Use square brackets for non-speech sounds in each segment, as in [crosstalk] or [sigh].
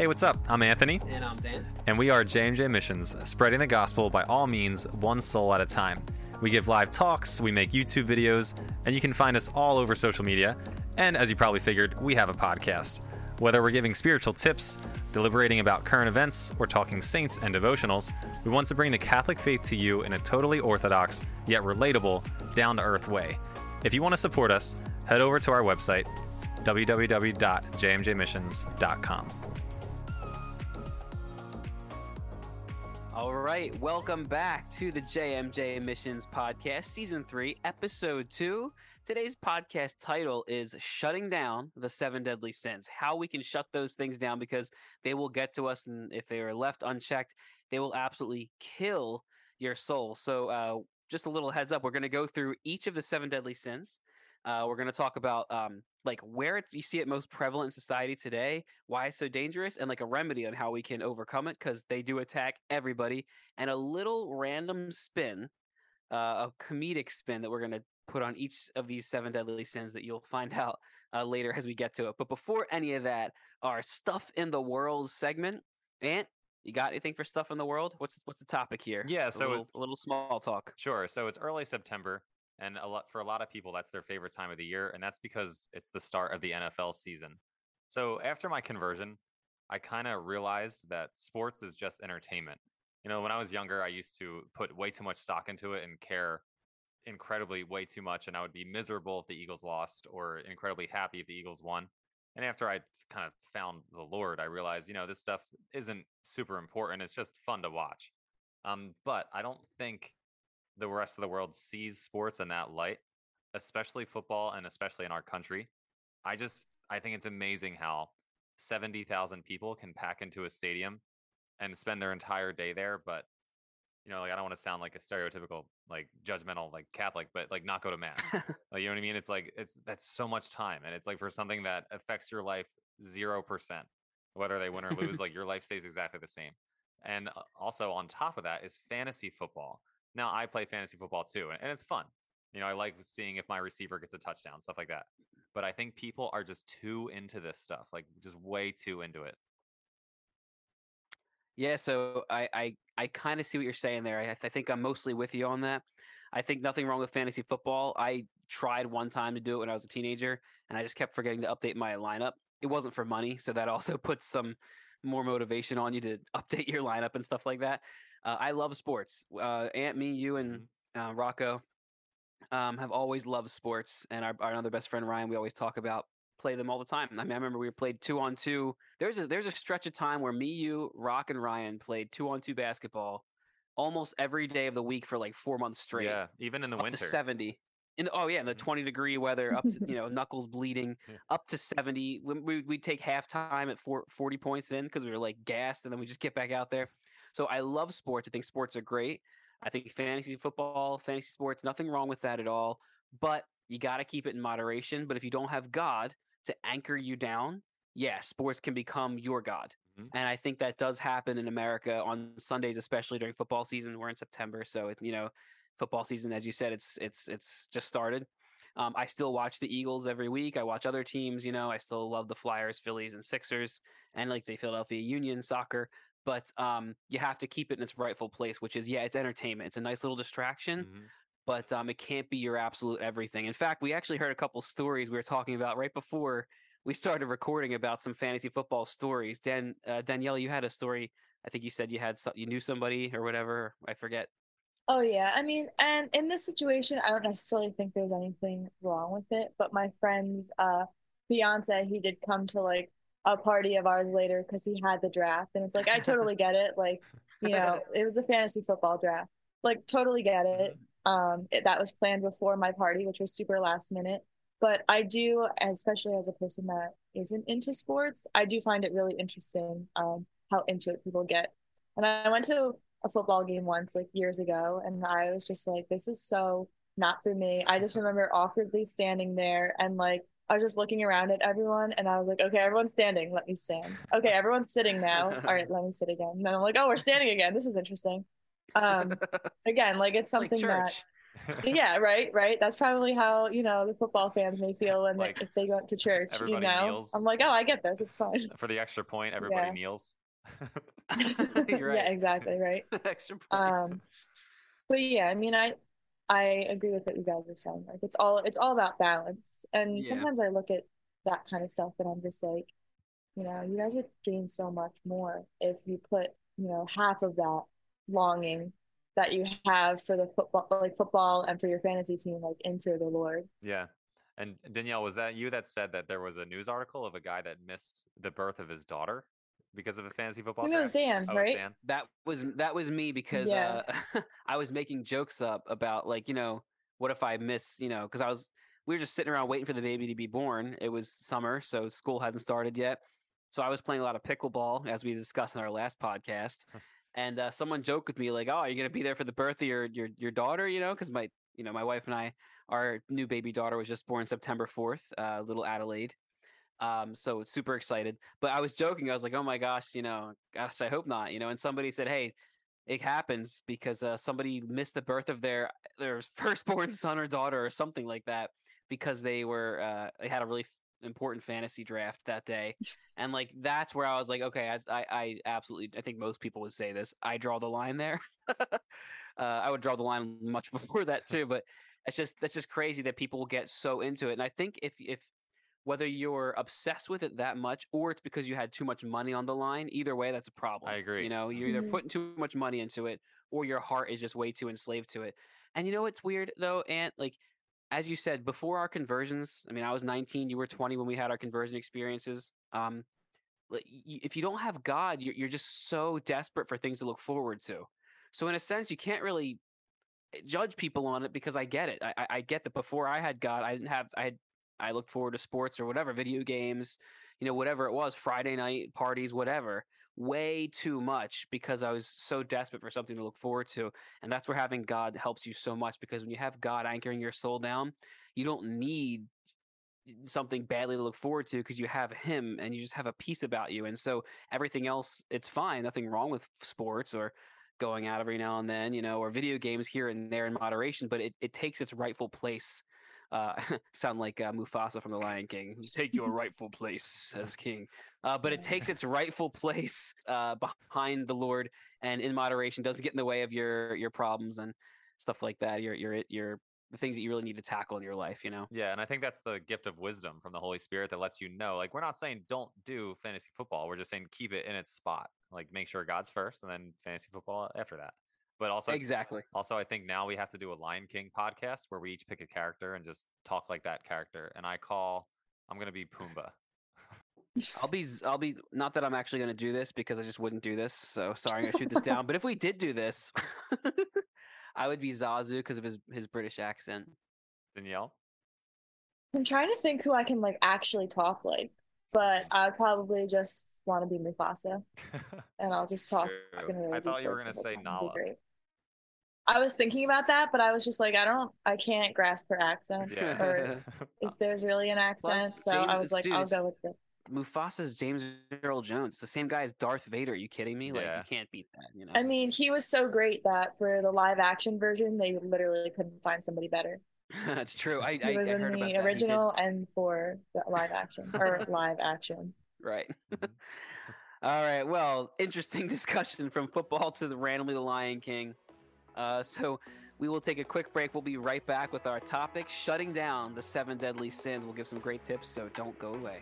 Hey, what's up? I'm Anthony, And I'm Dan. and we are JMJ Missions, spreading the gospel by all means, one soul at a time. We give live talks, we make YouTube videos, and you can find us all over social media. And as you probably figured, we have a podcast. Whether we're giving spiritual tips, deliberating about current events, or talking saints and devotionals, we want to bring the Catholic faith to you in a totally orthodox, yet relatable, down to earth way. If you want to support us, head over to our website, www.jmjmissions.com. All right, welcome back to the JMJ Missions Podcast, Season 3, Episode 2. Today's podcast title is Shutting Down the Seven Deadly Sins. How we can shut those things down because they will get to us, and if they are left unchecked, they will absolutely kill your soul. So, uh, just a little heads up we're going to go through each of the seven deadly sins. Uh, we're going to talk about um, like where it's, you see it most prevalent in society today, why it's so dangerous, and like a remedy on how we can overcome it because they do attack everybody. And a little random spin, uh, a comedic spin that we're going to put on each of these seven deadly sins that you'll find [laughs] out uh, later as we get to it. But before any of that, our stuff in the world segment. Ant, you got anything for stuff in the world? What's what's the topic here? Yeah, a so little, a little small talk. Sure. So it's early September, and a lot for a lot of people, that's their favorite time of the year, and that's because it's the start of the NFL season. So after my conversion, I kind of realized that sports is just entertainment. You know, when I was younger, I used to put way too much stock into it and care incredibly way too much, and I would be miserable if the Eagles lost, or incredibly happy if the Eagles won. And after I kind of found the Lord, I realized, you know, this stuff isn't super important. It's just fun to watch. Um, but I don't think the rest of the world sees sports in that light, especially football and especially in our country. I just I think it's amazing how 70,000 people can pack into a stadium and spend their entire day there, but you know, like I don't want to sound like a stereotypical like judgmental like Catholic, but like not go to mass. [laughs] like you know what I mean? It's like it's that's so much time and it's like for something that affects your life 0%. Whether they win or lose, [laughs] like your life stays exactly the same. And uh, also on top of that is fantasy football. Now I play fantasy football too, and, and it's fun. You know, I like seeing if my receiver gets a touchdown, stuff like that. But I think people are just too into this stuff, like just way too into it. Yeah, so I I, I kind of see what you're saying there. I, I think I'm mostly with you on that. I think nothing wrong with fantasy football. I tried one time to do it when I was a teenager, and I just kept forgetting to update my lineup. It wasn't for money, so that [laughs] also puts some more motivation on you to update your lineup and stuff like that. Uh, I love sports. Uh, Ant, me, you, and uh, Rocco um, have always loved sports, and our, our other best friend Ryan, we always talk about play them all the time. I mean, I remember we played two on two. There's a there's a stretch of time where me, you, Rock, and Ryan played two on two basketball almost every day of the week for like four months straight. Yeah, even in the winter. to seventy. In oh yeah, in the Mhm. twenty degree weather, up to you know knuckles bleeding, [laughs] Yeah. up to seventy. We we we'd take halftime at four, 40 points in because we were like gassed, and then we just get back out there. So I love sports. I think sports are great. I think fantasy football, fantasy sports, nothing wrong with that at all. But you got to keep it in moderation. But if you don't have God to anchor you down, yeah, sports can become your God. Mhm. And I think that does happen in America on Sundays, especially during football season. We're in September, so it, you know, football season, as you said, it's it's it's just started. Um, I still watch the Eagles every week. I watch other teams. You know, I still love the Flyers, Phillies, and Sixers, and like the Philadelphia Union soccer. But um, you have to keep it in its rightful place, which is yeah, it's entertainment. It's a nice little distraction, Mhm. but um, it can't be your absolute everything. In fact, we actually heard a couple stories we were talking about right before we started recording about some fantasy football stories. Dan uh, Danielle, you had a story. I think you said you had some, you knew somebody or whatever. I forget. Oh yeah, I mean, and in this situation, I don't necessarily think there's anything wrong with it, but my friend's uh fiance, he did come to like a party of ours later because he had the draft, and it's like I totally get it. Like, [laughs] you know, it was a fantasy football draft. Like, totally get it. Um, it, that was planned before my party, which was super last minute. But I do, especially as a person that isn't into sports, I do find it really interesting um how into it people get. And I went to a football game once, like years ago, and I was just like, this is so not for me. I just remember awkwardly standing there and like I was just looking around at everyone and I was like, okay, everyone's standing, let me stand. Okay, everyone's sitting now. [laughs] All right, let me sit again. And then I'm like, oh, we're standing again. This is interesting. Um, [laughs] again, like it's Like something that yeah, right, right. That's probably how you know the football fans may feel when Like, they, if they go to church. You know, kneels. I'm like, oh, I get this. It's fine. For the extra point, everybody Yeah. kneels. [laughs] You're right. Yeah, exactly, right. Extra point. Um, but yeah, I mean, I I agree with what you guys are saying. Like, it's all it's all about balance. And Yeah. sometimes I look at that kind of stuff, and I'm just like, you know, you guys would gain so much more if you put, you know, half of that longing that you have for the football, like football, and for your fantasy team, like into the Lord. Yeah. And Danielle, was that you that said that there was a news article of a guy that missed the birth of his daughter because of a fantasy football think that was? Dan, Oh, it was right? Dan? that was that was me because Yeah. uh, [laughs] I was making jokes up about like you know what if I miss you know because I was we were just sitting around waiting for the baby to be born. It was summer, so school hadn't started yet. So I was playing a lot of pickleball as we discussed in our last podcast. and uh, someone joked with me like, "Oh, you're you gonna be there for the birth of your your your daughter?" You know, because my you know my wife and I, our new baby daughter was just born September fourth, uh, little Adelaide. Um, so super excited. But I was joking. I was like, "Oh my gosh, you know, gosh, I hope not." You know, and somebody said, "Hey." It happens because uh, somebody missed the birth of their their [laughs] firstborn son or daughter or something like that because they were uh, they had a really important fantasy draft that day, [laughs] and like that's where I was like, okay, I, I, I absolutely, I think most people would say this. I draw the line there. [laughs] uh, I would draw the line much before that too, but it's just that's just crazy that people get so into it. And I think if if whether you're obsessed with it that much or it's because you had too much money on the line, either way, that's a problem. I agree. You know, you're either Mhm. putting too much money into it or your heart is just way too enslaved to it. And you know what's weird though, Ant? Like as you said, before our conversions, I mean, I was 19, you were 20 when we had our conversion experiences. Um, like, if you don't have God, you're, you're just so desperate for things to look forward to. So, in a sense, you can't really eh, judge people on it because I get it. I, I- I get that before I had God, I didn't have, I had, I looked forward to sports or whatever, video games, you know, whatever it was, Friday night parties, whatever, way too much because I was so desperate for something to look forward to. And that's where having God helps you so much because when you have God anchoring your soul down, you don't need something badly to look forward to because you have him and you just have a peace about you. And so everything else, it's fine. Nothing wrong with sports or going out every now and then, you know, or video games here and there in moderation, but it, it takes its rightful place. Uh, [laughs] sound like uh, Mufasa from The Lion King. Take your [laughs] rightful place as king. Uh, but it takes its rightful place uh, behind the Lord and in moderation. Doesn't get in the way of your your problems and stuff like that. Your your your the things that you really need to tackle in your life. You know. Yeah, and I think that's the gift of wisdom from the Holy Spirit that lets you know. Like, we're not saying don't do fantasy football. We're just saying keep it in its spot. Like, make sure God's first, and then fantasy football after that. But also, Exactly. also, I think now we have to do a Lion King podcast where we each pick a character and just talk like that character. And I call, I'm gonna be Pumbaa. I'll be I'll be not that I'm actually going to do this because I just wouldn't do this. So sorry, I'm going to shoot this down. But if we did do this, [laughs] I would be Zazu because of his his British accent. Danielle. I'm trying to think who I can like actually talk like, but I probably just want to be Mufasa, [laughs] and I'll just talk True. in a really I thought you were gonna say time. Be Nala. Great. I was thinking about that, but I was just like, I don't, I can't grasp her accent, Yeah. or [laughs] if there's really an accent. So James- I was like, dude, I'll go with it. Mufasa's James Earl Jones, the same guy as Darth Vader. Are you kidding me? Like Yeah. you can't beat that. You know. I mean, he was so great that for the live action version, they literally couldn't find somebody better. [laughs] That's true. I, He I, was I in heard about the that. He original and for the live action or [laughs] live action. Right. Mhm. All right. Well, interesting discussion from football to the randomly the Lion King. Uh, [laughs] so we will take a quick break. We'll be right back with our topic: shutting down the seven deadly sins. We'll give some great tips, so don't go away.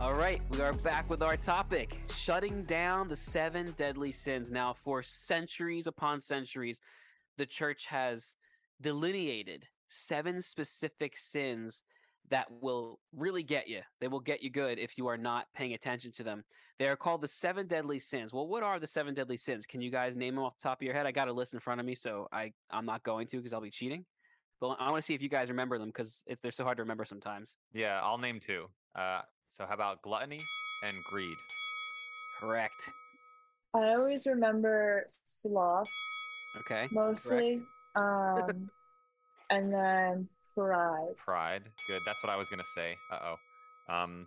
All right, we are back with our topic shutting down the seven deadly sins. Now, for centuries upon centuries, the church has delineated seven specific sins that will really get you. They will get you good if you are not paying attention to them. They are called the seven deadly sins. Well, what are the seven deadly sins? Can you guys name them off the top of your head? I got a list in front of me, so I, I'm not going to because I'll be cheating. But I want to see if you guys remember them because they're so hard to remember sometimes. yeah, I'll name two. Uh, so how about gluttony and greed? Correct. I always remember sloth Okay. mostly, um, and then pride. Pride. Good. That's what I was gonna say. Uh oh. Um,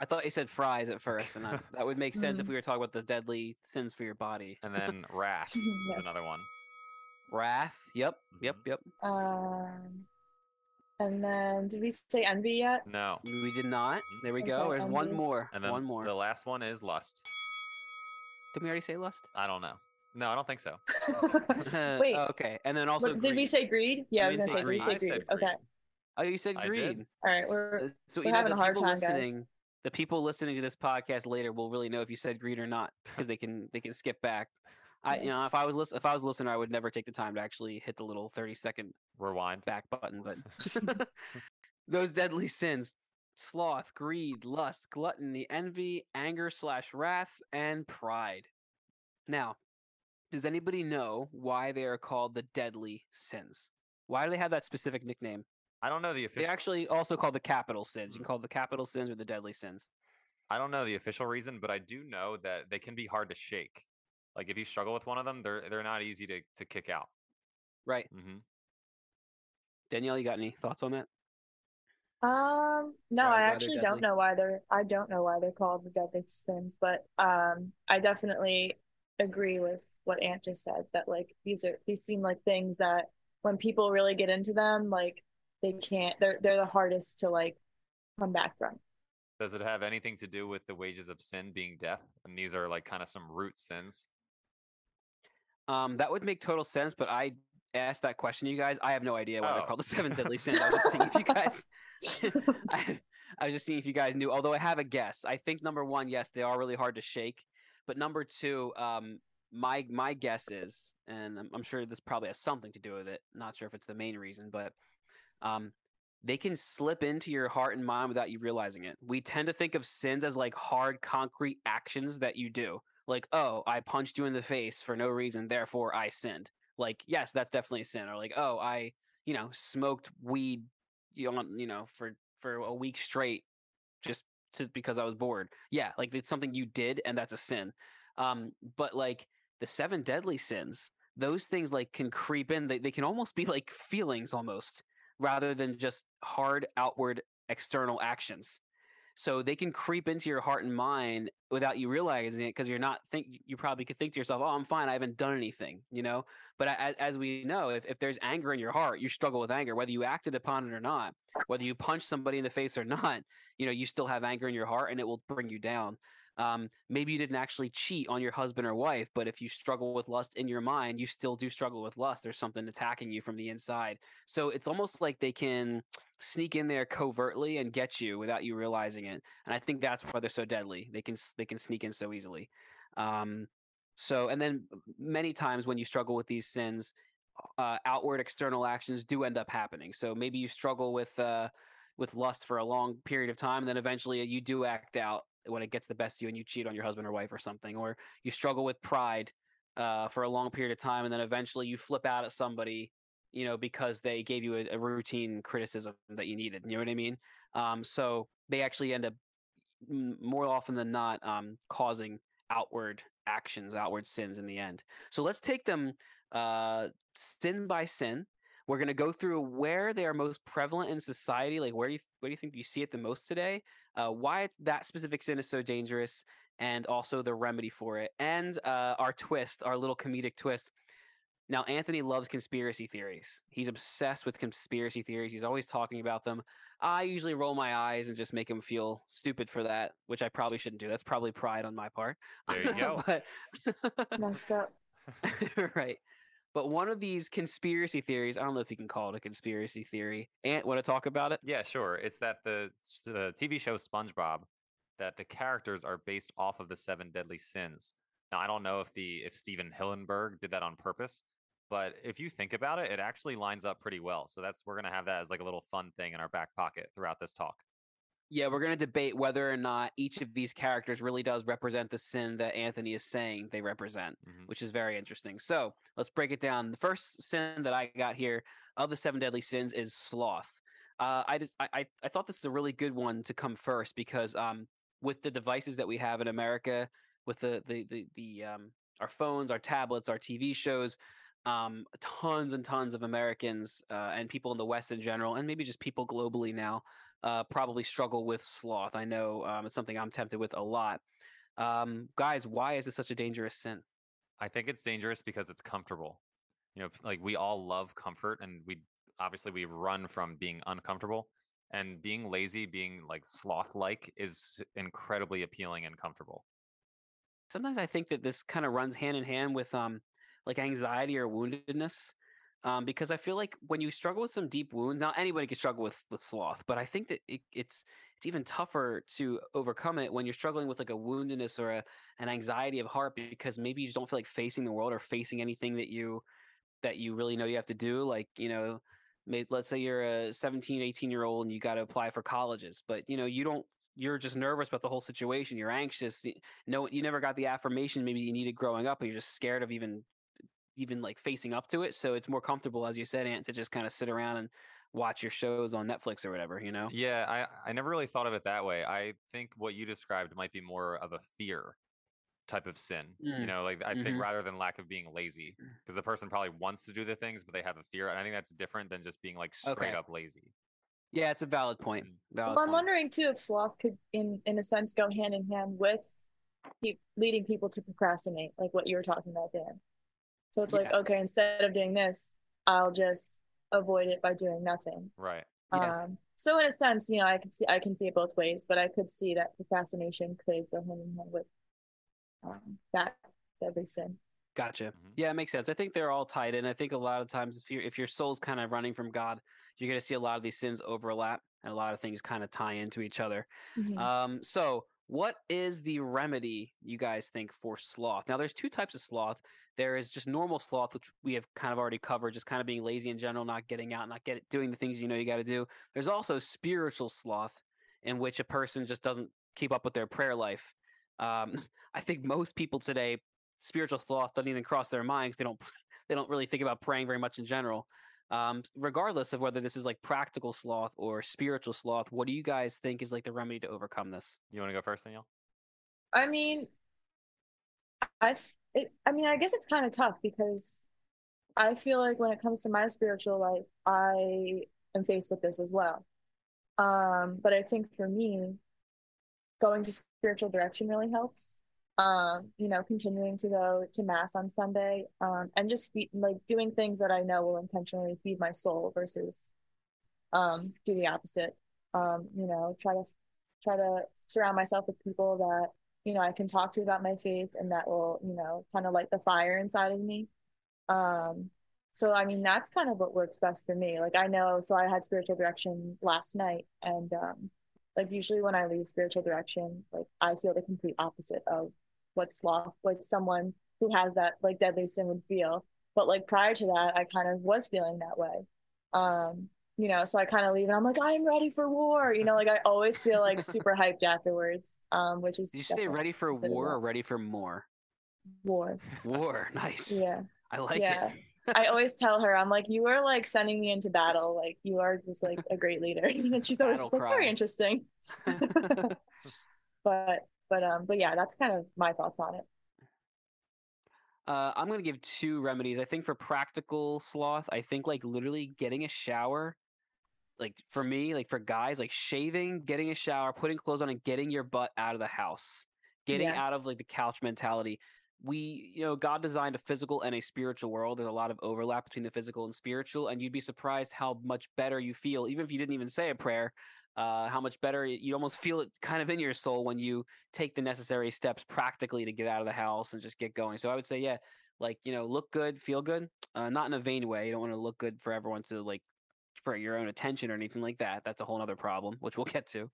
I thought you said fries at first, and I, [laughs] that would make sense if Mm. we were talking about the deadly sins for your body. And then [laughs] wrath is another one. Wrath. Yep. Yep. Mhm. Yep. Um, and then did we say envy yet? No. We did not. Mhm. There we go. Okay, There's one more. And then one more. the last one is lust. Did we already say lust? I don't know. No, I don't think so. [laughs] Wait, Oh, okay. And then also. what- did we say greed? Yeah, I was gonna say say. Did we greed. say I greed? Okay. Oh, you said greed. All right. We're Uh, So We're you know, having the a hard people time, guys. listening, the people listening to this podcast later will really know if you said greed or not [laughs] because they can they can skip back. I you know if I was listen, if I was a listener, I would never take the time to actually hit the little thirty second Rewind. back button. But [laughs] those deadly sins: sloth, greed, lust, gluttony, envy, anger slash wrath, and pride. Now, does anybody know why they are called the deadly sins? Why do they have that specific nickname? I don't know the official. They official. actually also called the capital sins. You Mm-hmm. can call the capital sins or the deadly sins. I don't know the official reason, but I do know that they can be hard to shake. Like if you struggle with one of them, they're they're not easy to to kick out. Right. Mm-hmm. Danielle, you got any thoughts on that? Um, no, Why- why I they're actually don't know why they're I don't know why they're called the deadly sins, but um I definitely agree with what Ant just said that like these are these seem like things that when people really get into them, like they can't they're they're the hardest to like come back from. Does it have anything to do with the wages of sin being death? And these are like kind of some root sins. Um, that would make total sense, but I asked that question you guys. I have no idea why they're Oh. called the [laughs] seven deadly sins. I was seeing if you guys [laughs] [laughs] I, I was just seeing if you guys knew, although I have a guess. I think number one, yes, they are really hard to shake. But number two, um, my my guess is, and I'm, I'm sure this probably has something to do with it. Not sure if it's the main reason, but um, they can slip into your heart and mind without you realizing it. We tend to think of sins as like hard, concrete actions that you do. Like, oh, I punched you in the face for no reason, therefore I sinned. Like, yes, that's definitely a sin. Or like, oh, I, you know, smoked weed, you know, you know, for for a week straight, just to because I was bored. Yeah, like it's something you did, and that's a sin. Um, but like the seven deadly sins, those things like can creep in. They they can almost be like feelings almost rather than just hard outward external actions. So they can creep into your heart and mind without you realizing it because you're not think you probably could think to yourself, "Oh, I'm fine. I haven't done anything," you know. But as, as we know, if, if there's anger in your heart, you struggle with anger, whether you acted upon it or not, whether you punch somebody in the face or [laughs] not. You know, you still have anger in your heart, and it will bring you down. Um, maybe you didn't actually cheat on your husband or wife, but if you struggle with lust in your mind, you still do struggle with lust. There's something attacking you from the inside. So it's almost like they can sneak in there covertly and get you without you realizing it. And I think that's why they're so deadly. They can they can sneak in so easily. Um, so and then many times when you struggle with these sins, uh, outward external actions do end up happening. So maybe you struggle with uh, with lust for a long period of time, and then eventually you do act out when it gets the best of you, and you cheat on your husband or wife or something, or you struggle with pride uh, for a long period of time, and then eventually you flip out at somebody, you know, because they gave you a, a routine criticism that you needed. You know what I mean? Um, so they actually end up more often than not um, causing outward actions, outward sins in the end. So let's take them uh, sin by sin. We're going to go through where they are most prevalent in society. Like where do you where do you think you see it the most today? Uh, why that specific sin is so dangerous, and also the remedy for it, and uh, our twist, our little comedic twist. Now, Anthony loves conspiracy theories. He's obsessed with conspiracy theories. He's always talking about them. I usually roll my eyes and just make him feel stupid for that, which I probably shouldn't do. That's probably pride on my part. There you go. [laughs] but Messed up. [laughs] right. But one of these conspiracy theories, I don't know if you can call it a conspiracy theory. Ant, want to talk about it? Yeah, sure. It's that the the TV show SpongeBob that the characters are based off of the seven deadly sins. Now, I don't know if the if Stephen Hillenburg did that on purpose, but if you think about it, it actually lines up pretty well. So that's we're gonna have that as like a little fun thing in our back pocket throughout this talk. Yeah, we're going to debate whether or not each of these characters really does represent the sin that Anthony is saying they represent, Mhm. which is very interesting. So let's break it down. The first sin that I got here of the seven deadly sins is sloth. Uh, I just I, I I thought this is a really good one to come first because um with the devices that we have in America, with the the the, the um our phones, our tablets, our TV shows, um, tons and tons of Americans uh, and people in the West in general, and maybe just people globally now, uh, probably struggle with sloth. I know um, it's something I'm tempted with a lot. Um, guys, why is this such a dangerous sin? I think it's dangerous because it's comfortable. You know, like we all love comfort, and we obviously we run from being uncomfortable. And being lazy, being like sloth like, is incredibly appealing and comfortable. Sometimes I think that this kind of runs hand in hand with um, like anxiety or woundedness. Um, because I feel like when you struggle with some deep wounds, now anybody can struggle with with sloth, but I think that it, it's it's even tougher to overcome it when you're struggling with like a woundedness or a, an anxiety of heart because maybe you just don't feel like facing the world or facing anything that you that you really know you have to do. Like you know, maybe, let's say you're a 17, 18 year old and you got to apply for colleges, but you know you don't you're just nervous about the whole situation. You're anxious. No, you never got the affirmation maybe you needed growing up, and you're just scared of even even like facing up to it. So it's more comfortable, as you said, Ant, to just kind of sit around and watch your shows on Netflix or whatever, you know? Yeah, I, I never really thought of it that way. I think what you described might be more of a fear type of sin. Mm. You know, like I mm-hmm. think rather than lack of being lazy, because the person probably wants to do the things, but they have a fear. And I think that's different than just being like straight okay. up lazy. Yeah, it's a valid point. Mm. Valid well, I'm point. wondering too if sloth could, in in a sense, go hand in hand with leading people to procrastinate, like what you were talking about, Dan. So it's yeah. like, okay, instead of doing this, I'll just avoid it by doing nothing. Right. Yeah. Um, so in a sense, you know, I can see I can see it both ways, but I could see that procrastination could go hand in hand with um, that deadly sin. Gotcha. Mm-hmm. Yeah, it makes sense. I think they're all tied in. I think a lot of times, if you if your soul's kind of running from God, you're going to see a lot of these sins overlap, and a lot of things kind of tie into each other. Mm-hmm. Um, so, what is the remedy you guys think for sloth? Now, there's two types of sloth. There is just normal sloth, which we have kind of already covered, just kind of being lazy in general, not getting out, not get doing the things you know you got to do. There's also spiritual sloth, in which a person just doesn't keep up with their prayer life. Um, [laughs] I think most people today, spiritual sloth doesn't even cross their minds. They don't [laughs] they don't really think about praying very much in general. Um, regardless of whether this is like practical sloth or spiritual sloth, what do you guys think is like the remedy to overcome this? You want to go first, Danielle? I mean, I it, I mean, I guess it's kind of tough because I feel like when it comes to my spiritual life, I am faced with this as well. Um, but I think for me, going to spiritual direction really helps. Um, you know, continuing to go to mass on Sunday, um, and just feed, like doing things that I know will intentionally feed my soul versus um, do the opposite. Um, you know, try to try to surround myself with people that you know I can talk to about my faith and that will you know kind of light the fire inside of me. Um, so I mean that's kind of what works best for me. Like I know, so I had spiritual direction last night, and um, like usually when I leave spiritual direction, like I feel the complete opposite of what sloth, like someone who has that like deadly sin would feel. But like prior to that, I kind of was feeling that way. Um, you know, so I kind of leave and I'm like, I'm ready for war. You know, like I always feel like [laughs] super hyped afterwards. Um, which is Did you say ready for war or ready for more? War. War. [laughs] Nice. Yeah. I like yeah. it. I always tell her, I'm like, you are like sending me into battle. Like you are just like a great leader. [laughs] and she's always like, very interesting. but but um but yeah, that's kind of my thoughts on it. Uh, I'm gonna give two remedies. I think for practical sloth, I think like literally getting a shower like for me, like for guys, like shaving, getting a shower, putting clothes on, and getting your butt out of the house, getting yeah. out of like the couch mentality. We, you know, God designed a physical and a spiritual world. There's a lot of overlap between the physical and spiritual, and you'd be surprised how much better you feel, even if you didn't even say a prayer. Uh, how much better you almost feel it kind of in your soul when you take the necessary steps practically to get out of the house and just get going. So I would say, yeah, like you know, look good, feel good, uh, not in a vain way. You don't want to look good for everyone to like for your own attention or anything like that. That's a whole other problem, which we'll get to.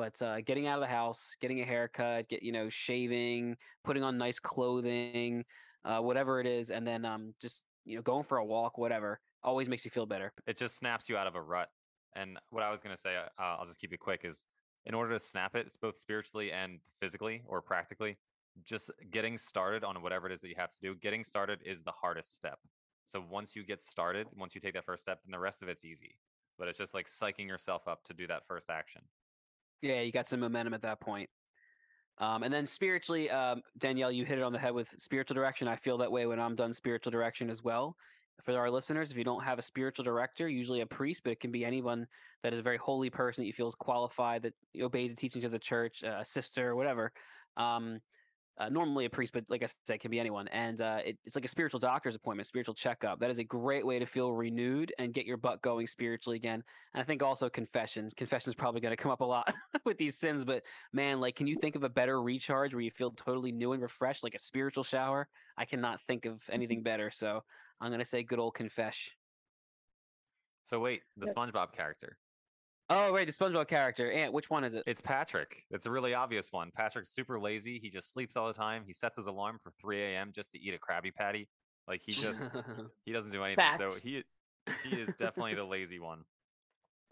But uh, getting out of the house, getting a haircut, get you know, shaving, putting on nice clothing, uh, whatever it is, and then um, just you know, going for a walk, whatever, always makes you feel better. It just snaps you out of a rut. And what I was gonna say, uh, I'll just keep it quick, is in order to snap it, it's both spiritually and physically or practically. Just getting started on whatever it is that you have to do. Getting started is the hardest step. So once you get started, once you take that first step, then the rest of it's easy. But it's just like psyching yourself up to do that first action. Yeah, you got some momentum at that point. Um, and then spiritually, um, Danielle, you hit it on the head with spiritual direction. I feel that way when I'm done spiritual direction as well. For our listeners, if you don't have a spiritual director, usually a priest, but it can be anyone that is a very holy person that you feel is qualified, that obeys the teachings of the church, a sister, whatever. Um, uh, normally a priest, but like I said, it can be anyone. And uh, it, it's like a spiritual doctor's appointment, spiritual checkup. That is a great way to feel renewed and get your butt going spiritually again. And I think also confession. Confession is probably going to come up a lot [laughs] with these sins, but man, like, can you think of a better recharge where you feel totally new and refreshed, like a spiritual shower? I cannot think of anything better. So I'm going to say good old confess. So wait, the SpongeBob character. Oh, right, the SpongeBob character. Ant, which one is it? It's Patrick. It's a really obvious one. Patrick's super lazy. He just sleeps all the time. He sets his alarm for 3 a.m. just to eat a Krabby Patty. Like he just [laughs] he doesn't do anything. Facts. So he he is definitely the lazy one.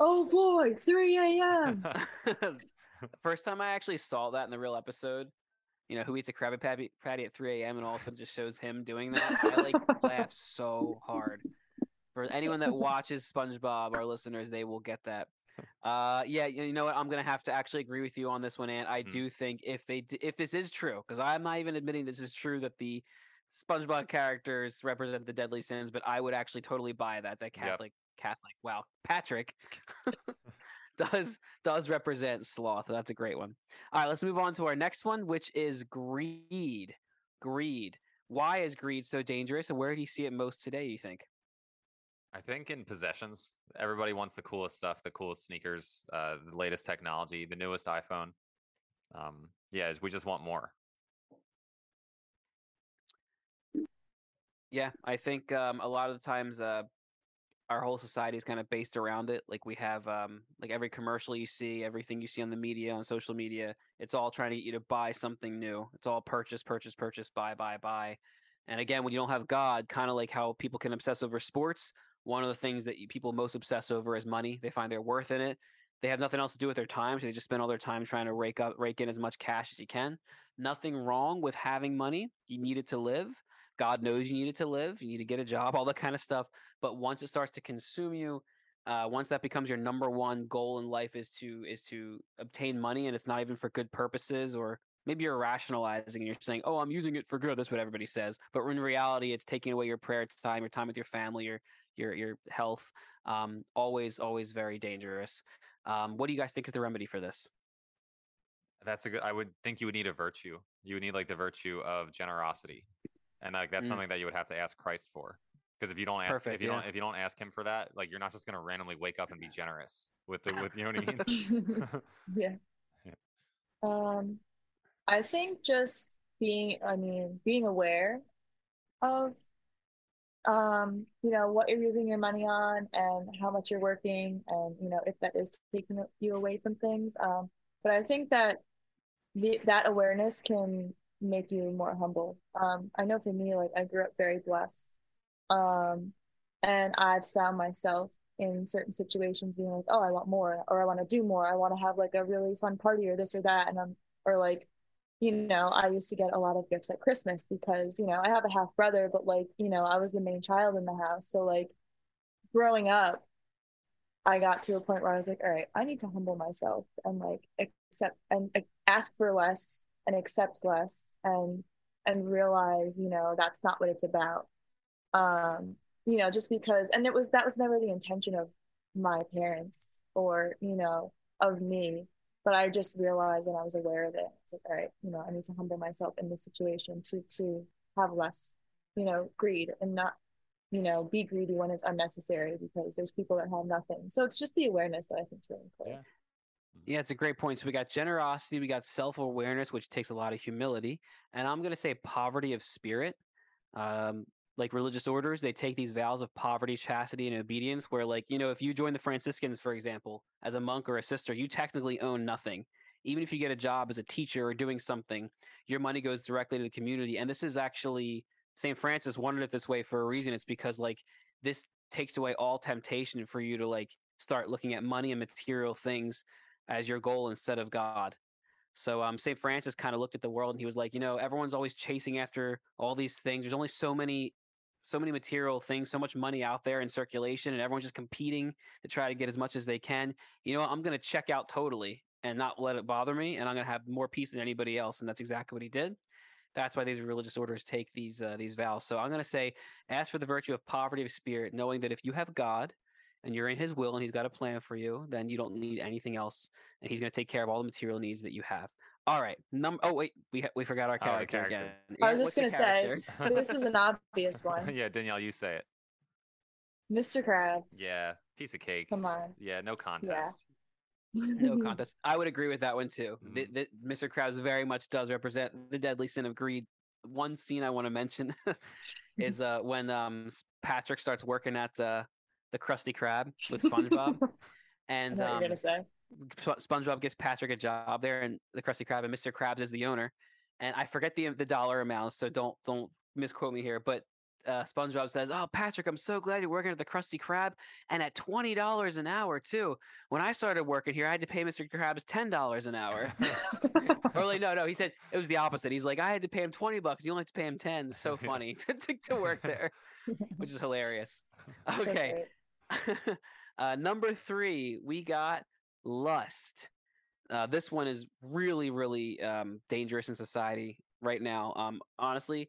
Oh boy, 3 a.m. [laughs] [laughs] First time I actually saw that in the real episode, you know, who eats a Krabby Patty, patty at 3 a.m. and all of a sudden just shows him doing that. I like laugh so hard. For anyone that watches SpongeBob, our listeners, they will get that. Uh, yeah, you know what? I'm gonna have to actually agree with you on this one, and I Mhm. do think if they if this is true, because I'm not even admitting this is true that the SpongeBob characters represent the deadly sins, but I would actually totally buy that. That Yep. Catholic Catholic, wow, Patrick [laughs] [laughs] does does represent sloth. That's a great one. All right, let's move on to our next one, which is greed. Greed. Why is greed so dangerous, and where do you see it most today? You think? I think in possessions, everybody wants the coolest stuff, the coolest sneakers, uh, the latest technology, the newest iPhone. Um, yeah, we just want more. Yeah, I think um, a lot of the times uh, our whole society is kind of based around it. Like we have um, like every commercial you see, everything you see on the media, on social media, it's all trying to get you to buy something new. It's all purchase, purchase, purchase, buy, buy, buy. And again, when you don't have God, kind of like how people can obsess over sports, one of the things that people most obsess over is money. They find their worth in it. They have nothing else to do with their time, so they just spend all their time trying to rake up, rake in as much cash as you can. Nothing wrong with having money. You need it to live. God knows you need it to live. You need to get a job, [laughs] all that kind of stuff. But once it starts to consume you, uh, once that becomes your number one goal in life is to is to obtain money, and it's not even for good purposes, or maybe you're rationalizing and you're saying, "Oh, I'm using it for good." That's what everybody says. But in reality, it's taking away your prayer time, your time with your family, your your your health. Um, always, always very dangerous. Um, what do you guys think is the remedy for this? That's a good. I would think you would need a virtue. You would need like the virtue of generosity, and like that's Mm. something that you would have to ask Christ for. Because if you don't ask, Perfect, if you yeah. don't, if you don't ask him for that, like you're not just gonna randomly wake up and be generous with the, with you know what I mean. [laughs] [laughs] Yeah. Yeah. Um, I think just being, I mean, being aware of, um, you know, what you're using your money on and how much you're working and, you know, if that is taking you away from things. Um, but I think that the, that awareness can make you more humble. Um, I know for me, like I grew up very blessed. Um, and I've found myself in certain situations being like, oh, I want more, or I want to do more. I want to have like a really fun party or this or that. And I'm, or like, you know, I used to get a lot of gifts at Christmas because, you know, I have a half brother, but like, you know, I was the main child in the house. So like growing up, I got to a point where I was like, all right, I need to humble myself and like accept and ask for less and accept less and and realize, you know, that's not what it's about. Um, you know, just because and it was that was never the intention of my parents or, you know, of me. But I just realized and I was aware of it. It's like, all right, you know, I need to humble myself in this situation to to have less, you know, greed and not you know, be greedy when it's unnecessary because there's people that have nothing. So it's just the awareness that I think is really important. Yeah, it's a great point. So we got generosity, we got self awareness, which takes a lot of humility, and I'm going to say poverty of spirit. Um, like religious orders, they take these vows of poverty, chastity, and obedience. Where, like, you know, if you join the Franciscans, for example, as a monk or a sister, you technically own nothing. Even if you get a job as a teacher or doing something, your money goes directly to the community. And this is actually St. Francis wanted it this way for a reason. It's because like this takes away all temptation for you to like start looking at money and material things as your goal instead of God. So um, St. Francis kind of looked at the world and he was like, you know, everyone's always chasing after all these things. There's only so many, so many material things, so much money out there in circulation, and everyone's just competing to try to get as much as they can. You know? I'm going to check out totally, and not let it bother me, and I'm gonna have more peace than anybody else. And that's exactly what he did. That's why these religious orders take these uh, these vows. So I'm gonna say, ask for the virtue of poverty of spirit, knowing that if you have God and you're in His will and He's got a plan for you, then you don't need anything else, and He's gonna take care of all the material needs that you have. All right, number. Oh wait, we ha- we forgot our Oh, character, character. again. I was Yeah, just gonna say, [laughs] this is an obvious [laughs] one. yeah, Danielle, you say it. Mr. Krabs. Yeah, piece of cake. Come on. Yeah, no contest. Yeah. [laughs] no contest. I would agree with that one too. The, Mhm. the, Mr. Krabs very much does represent the deadly sin of greed. One scene I want to mention is uh, when um, Patrick starts working at uh, the Krusty Krab with SpongeBob, and know what you're um, gonna say. Sp- SpongeBob gets Patrick a job there, and the Krusty Krab, and Mr. Krabs is the owner. And I forget the the dollar amount, so don't don't misquote me here. But uh, SpongeBob says, "Oh, Patrick, I'm so glad you're working at the Krusty Krab, and at twenty dollars an hour too. When I started working here, I had to pay Mr. Krabs ten dollars an hour." [laughs] [laughs] or like, no, no, he said it was the opposite. He's like, "I had to pay him twenty bucks. You only have to pay him ten. So [laughs] funny to, to, to work there, which is hilarious. Okay, uh, number three, we got lust. Uh, this one is really, really um, dangerous in society right now. Um, honestly,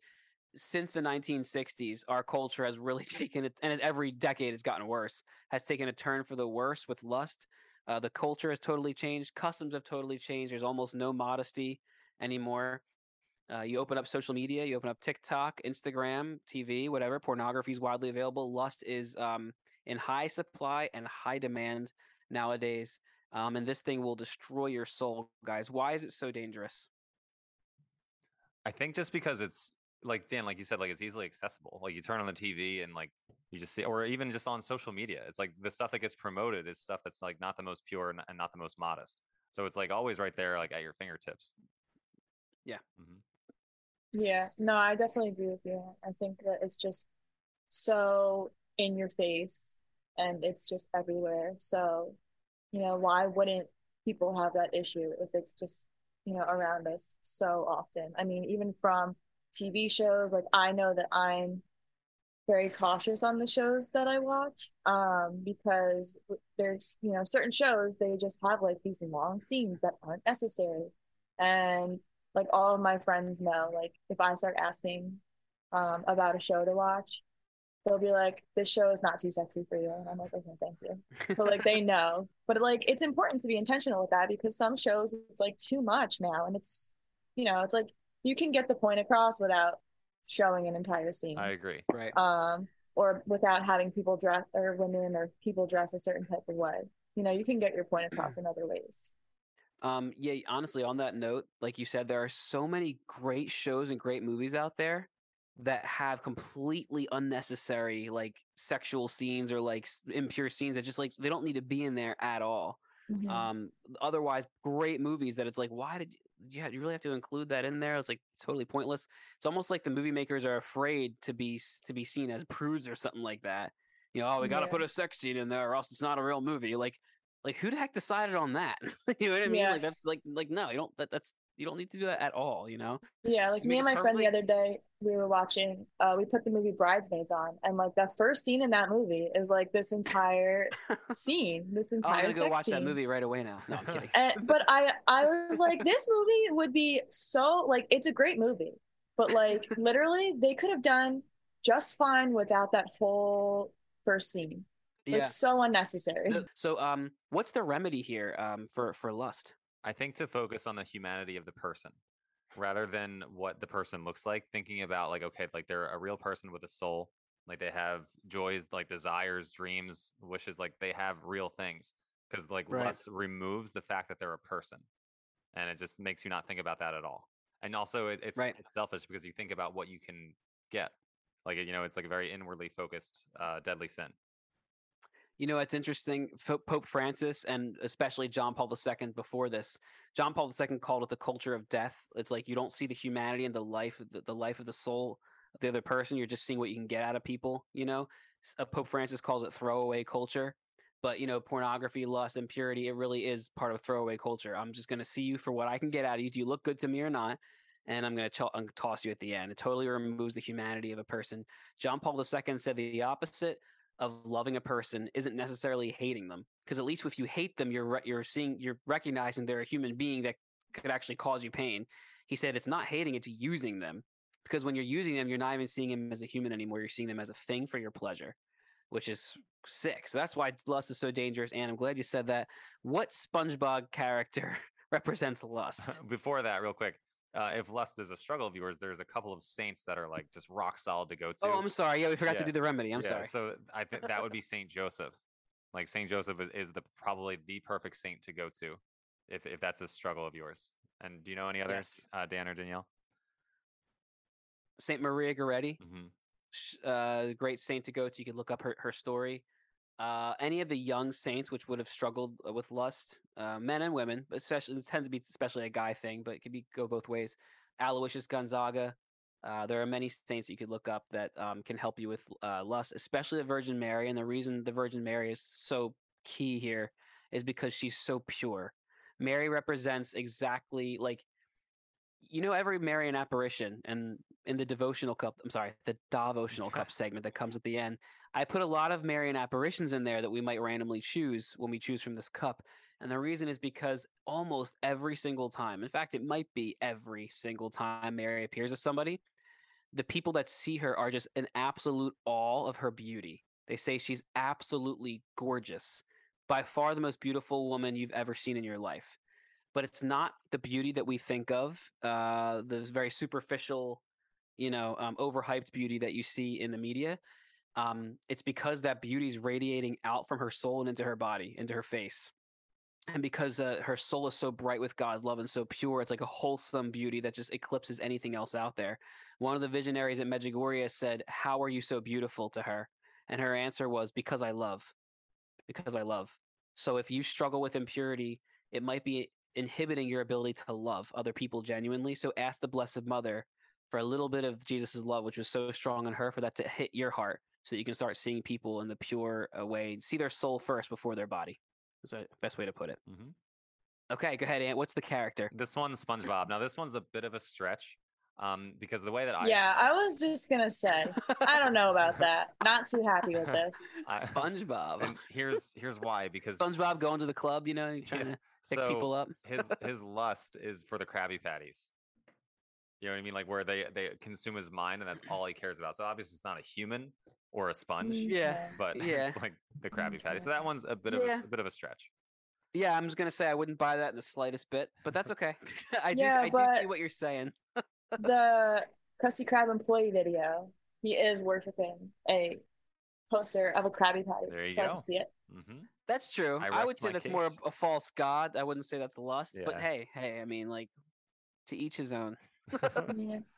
since the 1960s, our culture has really [laughs] taken it, and every decade it's gotten worse, has taken a turn for the worse with lust. Uh, the culture has totally changed. Customs have totally changed. There's almost no modesty anymore. Uh, you open up social media, you open up TikTok, Instagram, TV, whatever. Pornography is widely available. Lust is um, in high supply and high demand nowadays. Um, and this thing will destroy your soul, guys. Why is it so dangerous? I think just because it's like Dan, like you said, like it's easily accessible. Like you turn on the TV and like you just see, or even just on social media. It's like the stuff that gets promoted is stuff that's like not the most pure and, and not the most modest. So it's like always right there, like at your fingertips. Yeah. hmm Yeah, no, I definitely agree with you. I think that it's just so in your face and it's just everywhere. So, you know, why wouldn't people have that issue if it's just, you know, around us so often? I mean, even from TV shows, like I know that I'm very cautious on the shows that I watch, um, because there's, you know, certain shows they just have like these long scenes that aren't necessary. And like all of my friends know, like if I start asking um about a show to watch, they'll be like, This show is not too sexy for you. And I'm like, Okay, thank you. So like they [laughs] know. But like it's important to be intentional with that because some shows it's like too much now and it's you know, it's like you can get the point across without showing an entire scene. I agree. Right. Um or without having people dress or women or people dress a certain type of way. You know, you can get your point across in other ways. Um, yeah, honestly, on that note, like you said, there are so many great shows and great movies out there that have completely unnecessary like sexual scenes or like impure scenes that just like they don't need to be in there at all. Mhm. Um, otherwise, great movies that it's like, why did you, yeah, you really have to include that in there? It's like totally pointless. It's almost like the movie makers are afraid to be to be seen as prudes or something like that. You know, oh, we got to Yeah. put a sex scene in there, or else it's not a real movie. Like, like who the heck decided on that? [laughs] you know what I mean? Yeah. Like that's like like no, you don't. That, that's you don't need to do that at all. You know? Yeah, like You me and my friend the other day, we were watching, uh, we put the movie Bridesmaids on, and like the first scene in that movie is like this entire [laughs] scene, this Oh, I'm entire gonna go watch that movie right away now. No, I'm kidding. And, but I, I was like, this movie would be so like, it's a great movie, but like literally, they could have done just fine without that whole first scene. yeah. It's so unnecessary. So, um, what's the remedy here, um, for for lust? I think to focus on the humanity of the person rather than what the person looks like, thinking about like, okay, like they're a real person with a soul, like they have joys, like desires, dreams, wishes, like they have real things. Because like Right. lust removes the fact that they're a person. And it just makes you not think about that at all. And also it, it's Right. it's selfish because you think about what you can get. Like you know, it's like a very inwardly focused uh deadly sin. You know, it's interesting. Pope Francis and especially John Paul II before this, John Paul II called it the culture of death. It's like you don't see the humanity and the life, the, the life of the soul of the other person. You're just seeing what you can get out of people. You know, uh, Pope Francis calls it throwaway culture. But you know, pornography, lust, impurity, it really is part of throwaway culture. I'm just gonna see you for what I can get out of you. Do you look good to me or not? And I'm I'm gonna toss you at the end. It totally removes the humanity of a person. John Paul II said the opposite of loving a person isn't necessarily hating them because at least if you hate them you're re- you're seeing you're recognizing they're a human being that could actually cause you pain. He said it's not hating it's using them because when you're using them you're not even seeing them as a human anymore you're seeing them as a thing for your pleasure which is sick. So that's why lust is so dangerous and i'm glad you said that. What spongebob character [laughs] represents [laughs] lust? Before that, real quick, uh, if lust is a struggle of yours, there's a couple of saints that are like just rock solid to go to. oh i'm sorry yeah we forgot Yeah. to do the remedy i'm Yeah, sorry So I think that would be [laughs] Saint Joseph. Like Saint Joseph is, is the probably the perfect saint to go to, if if that's a struggle of yours. And do you know any others, Yes. uh, Dan or Danielle? saint maria goretti hmm uh, great saint to go to. You could look up her, her story. Uh, any of the young saints which would have struggled uh, with lust, uh, men and women, but especially it tends to be especially a guy thing, but it could be go both ways. Aloysius Gonzaga. Uh, there are many saints that you could look up that um, can help you with uh, lust, especially the Virgin Mary. And the reason the Virgin Mary is so key here is because she's so pure. Mary represents exactly like you know every Marian apparition and in the devotional cup I'm sorry the [laughs] devotional cup segment that comes at the end I put a lot of Marian apparitions in there that we might randomly choose when we choose from this cup and the reason is because almost every single time in fact it might be every single time Mary appears as somebody the people that see her are just in absolute awe of her beauty. They say she's absolutely gorgeous by far the most beautiful woman you've ever seen in your life but it's not the beauty that we think of uh the very superficial you know um, overhyped beauty that you see in the media um it's because that beauty is radiating out from her soul and into her body into her face. And because uh, her soul is so bright with god's love and so pure it's like a wholesome beauty that just eclipses anything else out there. One of the visionaries at medjugorje said how are you so beautiful? to her and her answer was because i love. Because i love. So if you struggle with impurity it might be inhibiting your ability to love other people genuinely. So ask the Blessed Mother for a little bit of Jesus' love, which was so strong in her, for that to hit your heart so that you can start seeing people in the pure uh, way, see their soul first before their body. Is the best way to put it. Mm-hmm. Okay, go ahead, Ant. What's the character? This one's SpongeBob. now this one's a bit of a stretch, um, because the way that I Yeah, I was just gonna say, I don't know about [laughs] that. Not too happy with this. [laughs] SpongeBob. and here's here's why because SpongeBob going to the club, you know, trying Yeah, to pick so people up. [laughs] his his lust is for the Krabby Patties. You know what I mean? Like where they they consume his mind, and that's all he cares about. So obviously, it's not a human or a sponge, Yeah. but Yeah. it's like the Krabby Patty. So that one's a bit of Yeah. a, a bit of a stretch. Yeah, I'm just gonna say I wouldn't buy that in the slightest bit, but that's okay. I do, Yeah, I do see what you're saying. The Krusty Krab employee video, he is worshiping a poster of a Krabby Patty, There you so I go. can see it. hmm That's true. I I, would say my that's more of a false god. I wouldn't say that's lust. But hey, hey, I mean, like, to each his own. [laughs] Yeah. [laughs]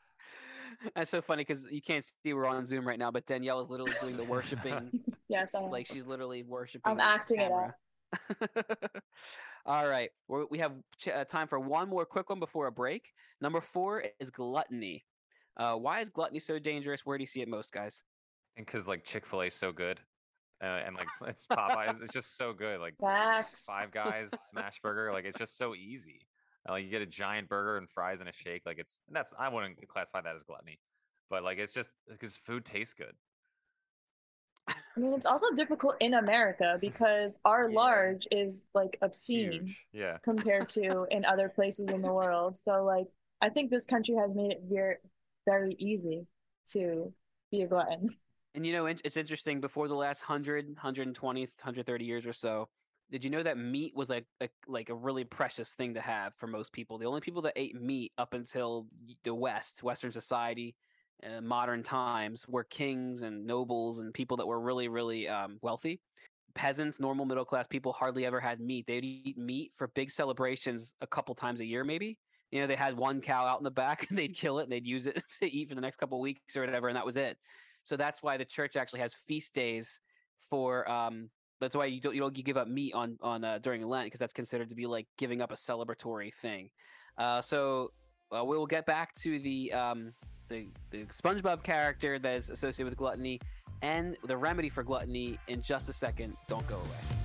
That's so funny because you can't see we're on Zoom right now, but Danielle is literally doing the [laughs] worshiping. Yes, I am. like she's literally worshiping. I'm the acting it out. Camera. All right, We're, we have ch- uh, time for one more quick one before a break. Number four is gluttony. Uh, why is gluttony so dangerous? Where do you see it most, guys? And because like Chick Fil A is so good, uh, and like [laughs] it's Popeyes, it's just so good. Like Facts. Five Guys smash burger, like it's just so easy. Uh, Like you get a giant burger and fries and a shake. Like it's and that's I wouldn't classify that as gluttony, but like it's just because food tastes good. I mean, it's also difficult in America because our Yeah. large is like obscene Huge. Yeah. compared to [laughs] in other places in the world. So, like, I think this country has made it very, very easy to be a glutton. And you know, it's interesting. Before the last 100, 120, 130 years or so, did you know that meat was like a, like a really precious thing to have for most people? The only people that ate meat up until the West, Western society, uh, modern times, were kings and nobles and people that were really, really um, wealthy. Peasants, normal middle class people, hardly ever had meat. They'd eat meat for big celebrations a couple times a year, maybe. You know, they had one cow out in the back [laughs] and they'd kill it and they'd use it [laughs] to eat for the next couple weeks or whatever, and that was it. So that's why the church actually has feast days for. Um, that's why you don't you don't you give up meat on on uh, during Lent because that's considered to be like giving up a celebratory thing. Uh, so uh, we will get back to the um, the the SpongeBob character that is associated with gluttony and the remedy for gluttony in just a second. Don't go away.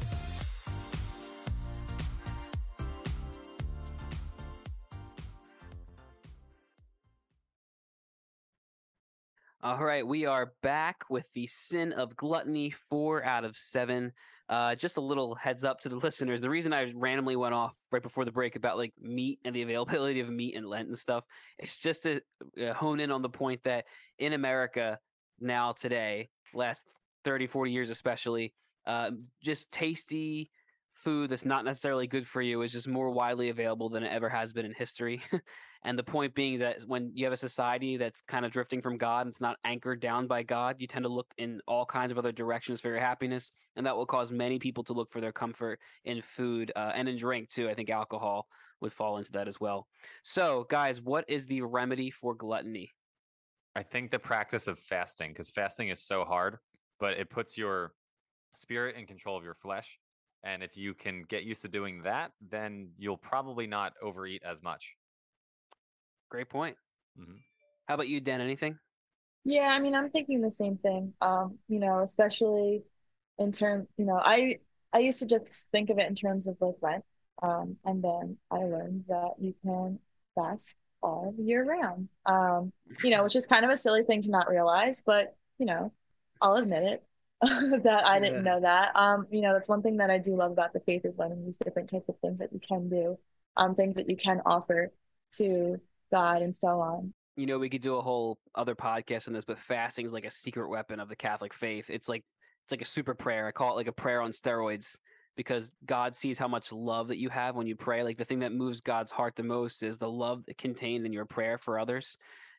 All right, we are back with the sin of gluttony, four out of seven. Uh, just a little heads up to the [laughs] listeners. The reason I randomly went off right before the break about like meat and the availability of meat and Lent and stuff, it's just to uh, hone in on the point that in America now, today, last 30, 40 years especially, uh, just tasty food that's not necessarily good for you is just more widely available than it ever has been in history. [laughs] and the point being is that when you have a society that's kind of drifting from God and it's not anchored down by God, you tend to look in all kinds of other directions for your happiness. And that will cause many people to look for their comfort in food uh, and in drink too. I think alcohol would fall into that as well. So, guys, what is the remedy for gluttony? I think the practice of fasting, because fasting is so hard, but it puts your spirit in control of your flesh. And if you can get used to doing that, then you'll probably not overeat as much. Great point. Mhm. How about you, Dan? Anything? Yeah, I mean, I'm thinking the same thing. Um, you know, especially in terms, you know, I I used to just think of it in terms of like Lent. Um, and then I learned that you can fast all year round. Um, you know, which is kind of a silly thing to not realize, but you know, I'll admit it [laughs] that I didn't Yeah. know that. Um, you know, that's one thing that I do love about the faith is learning these different types of things that you can do, um, things that you can offer to God and so on. you know, we could do a whole other podcast on this, but fasting is like a secret weapon of the Catholic faith. It's like it's like a super prayer. I call it like a prayer on steroids because God sees how much love that you have when you pray. Like the thing that moves God's heart the most is the love contained in your prayer for others.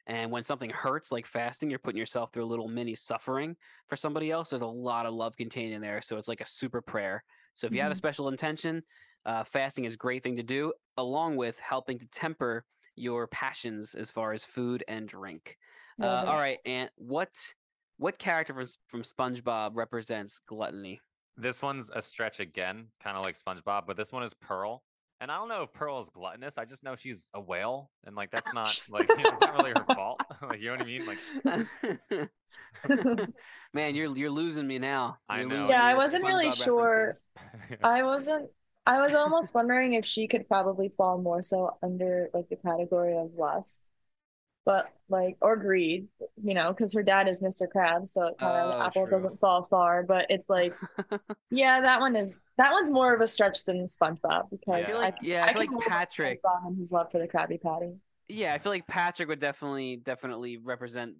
And when something hurts, like fasting, you're putting yourself through a little mini suffering for somebody else. There's a lot of love contained in there. So it's like a super prayer. So if you have a Mhm. special intention, uh, fasting is a great thing to do, along with helping to temper your passions as far as food and drink. Uh, all right, and what what character from from SpongeBob represents gluttony? This one's a stretch again, kind of like SpongeBob, but this one is Pearl. And I don't know if Pearl is gluttonous. I just know she's a whale, and like that's not like [laughs] it's not really her [laughs] fault. [laughs] like you know what I mean? Like Man, you're you're losing me now. I You're know. Yeah, I wasn't really sure. I wasn't. I was almost wondering if she could probably fall more so under like the category of lust, but like or greed, you know, because her dad is Mr. Krabs, so it kind of Oh, apple true. doesn't fall far. But it's like, [laughs] yeah, that one is that one's more of a stretch than SpongeBob because I feel Yeah. like yeah, I, I feel like Patrick. SpongeBob and his love for the Krabby Patty. Yeah, I feel like Patrick would definitely definitely represent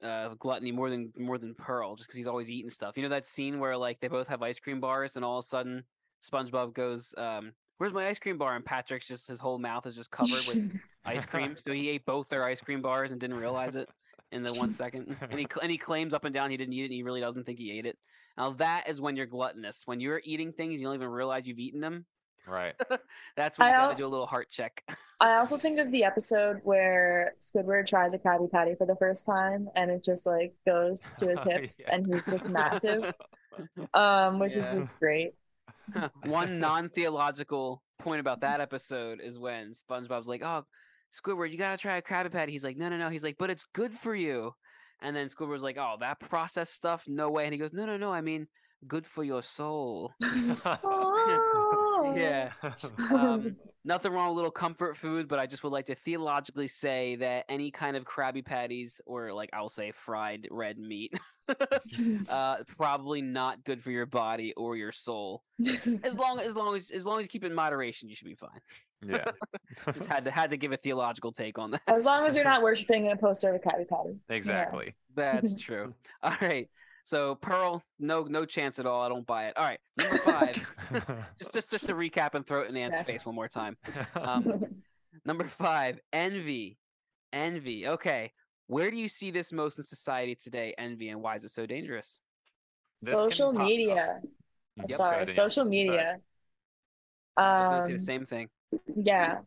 uh gluttony more than more than Pearl, just because he's always eating stuff. You know that scene where like they both have ice cream bars, and all of a sudden SpongeBob goes, um, "Where's my ice cream bar?" And Patrick's just his whole mouth is just [laughs] covered with ice cream. So he ate both their ice cream bars and didn't realize it in the one second. And he and he claims up and down he didn't eat it. and He really doesn't think he ate it. Now that is when you're gluttonous. When you're eating things, you don't even realize you've eaten them. right. [laughs] That's when you I got to al- do a little heart check. [laughs] I also think of the episode where Squidward tries a Krabby Patty for the first time, and it just like goes to his Oh, hips, yeah. and he's just massive, um, which is just great. [laughs] One non theological point about that episode is when SpongeBob's like, "Oh, Squidward, you gotta try a Krabby Patty." He's like, "No, no, no." He's like, "But it's good for you." And then Squidward's like, "Oh, that processed stuff? No way." And he goes, "No, no, no. I mean, good for your soul." Oh. [laughs] yeah. Um, nothing wrong with a little comfort food, but I just would like to theologically say that any kind of Krabby Patties or like I'll say fried red meat, [laughs] [laughs] [laughs] uh, probably not good for your body or your soul. As long as long as as long as you keep it in moderation, you should be fine. yeah. [laughs] Just had to had to give a theological take on that. As long as you're not worshiping in a poster of a Krabby Patty. exactly. That's true. All right. So Pearl, no no chance at all. I don't buy it. All right, number five. just just just to recap and throw it in Ant's Yeah. face one more time. Um, Number five, envy. Envy. Okay. Where do you see this most in society today? Envy, and why is it so dangerous? Social media. Yep, Sorry, go ahead, Ian. social Sorry. media. I was going to say Um, the same thing. Yeah,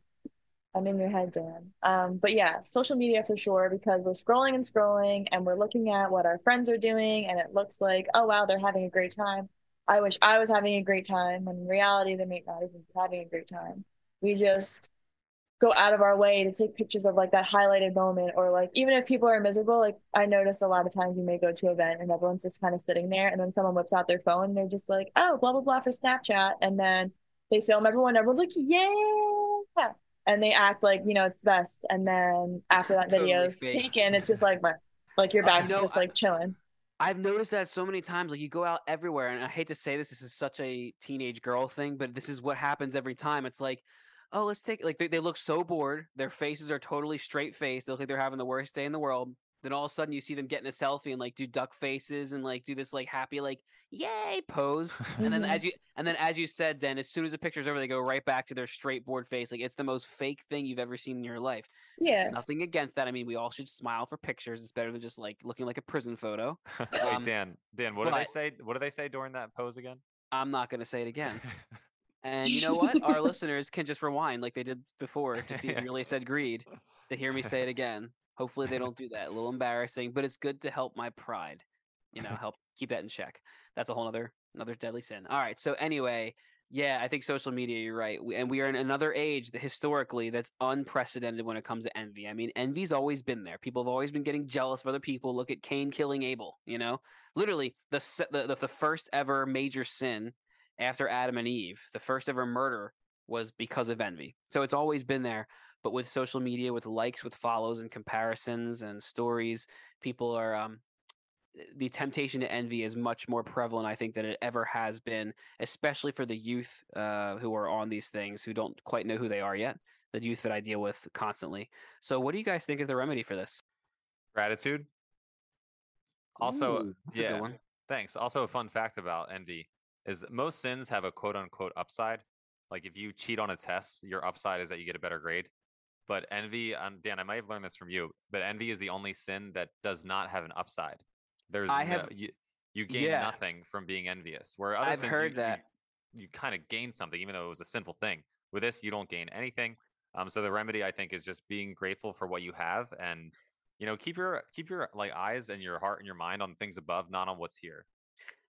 I'm in your head, Dan. Um, but yeah, social media for sure because we're scrolling and scrolling and we're looking at what our friends are doing and it looks like, oh wow, they're having a great time. I wish I was having a great time when in reality they may not even be having a great time. We just go out of our way to take pictures of like that highlighted moment or like even if people are miserable, like I notice a lot of times you may go to an event and everyone's just kind of sitting there and then someone whips out their phone and they're just like, oh, blah blah blah for Snapchat and then they film everyone, everyone's like, yeah and they act like you know it's the best and then after that [laughs] Totally video is fake. taken it's just like Like you're back to know, just I- like chilling. I've noticed that so many times. Like you go out everywhere, and I hate to say this, this is such a teenage girl thing, but this is what happens every time. It's like, oh, let's take like they, they look so bored. Their faces are totally straight faced. They look like they're having the worst day in the world. Then all of a sudden you see them getting a selfie and like do duck faces and like do this like happy like yay pose. And then as [laughs] you and then as you said, Dan, as soon as the picture's over, they go right back to their straight bored face. Like it's the most fake thing you've ever seen in your life. Yeah. Nothing against that. I mean, we all should smile for pictures. It's better than just like looking like a prison photo. Wait, Um, Dan. Dan, what do they say? What do they say during that pose again? I'm not going to say it again. [laughs] And you know what? Our [laughs] listeners can just rewind like they did before to see if you really said greed to hear me say it again. Hopefully they don't do that. A little embarrassing, but it's good to help my pride. You know, help keep that in check. That's a whole other another deadly sin. All right. So anyway, yeah, I think social media. You're right, we, and we are in another age that historically that's unprecedented when it comes to envy. I mean, envy's always been there. People have always been getting jealous of other people. Look at Cain killing Abel. You know, literally the the the, the first ever major sin after Adam and Eve, the first ever murder was because of envy. So it's always been there. But with social media, with likes, with follows and comparisons and stories, people are um, the temptation to envy is much more prevalent, I think, than it ever has been, especially for the youth uh, who are on these things who don't quite know who they are yet. The youth that I deal with constantly. So, what do you guys think is the remedy for this? Gratitude. Also, Ooh, yeah. Thanks. Also, a fun fact about envy is that most sins have a quote unquote upside. Like if you cheat on a test, your upside is that you get a better grade. But envy, um, Dan, I might have learned this from you, but envy is the only sin that does not have an upside. There's I no- have- you, you gain Yeah. nothing from being envious. Where other I've sins, heard you, that. you, you kind of gain something, even though it was a sinful thing. With this, you don't gain anything. Um, so the remedy, I think, is just being grateful for what you have, and you know, keep your keep your like eyes and your heart and your mind on things above, not on what's here.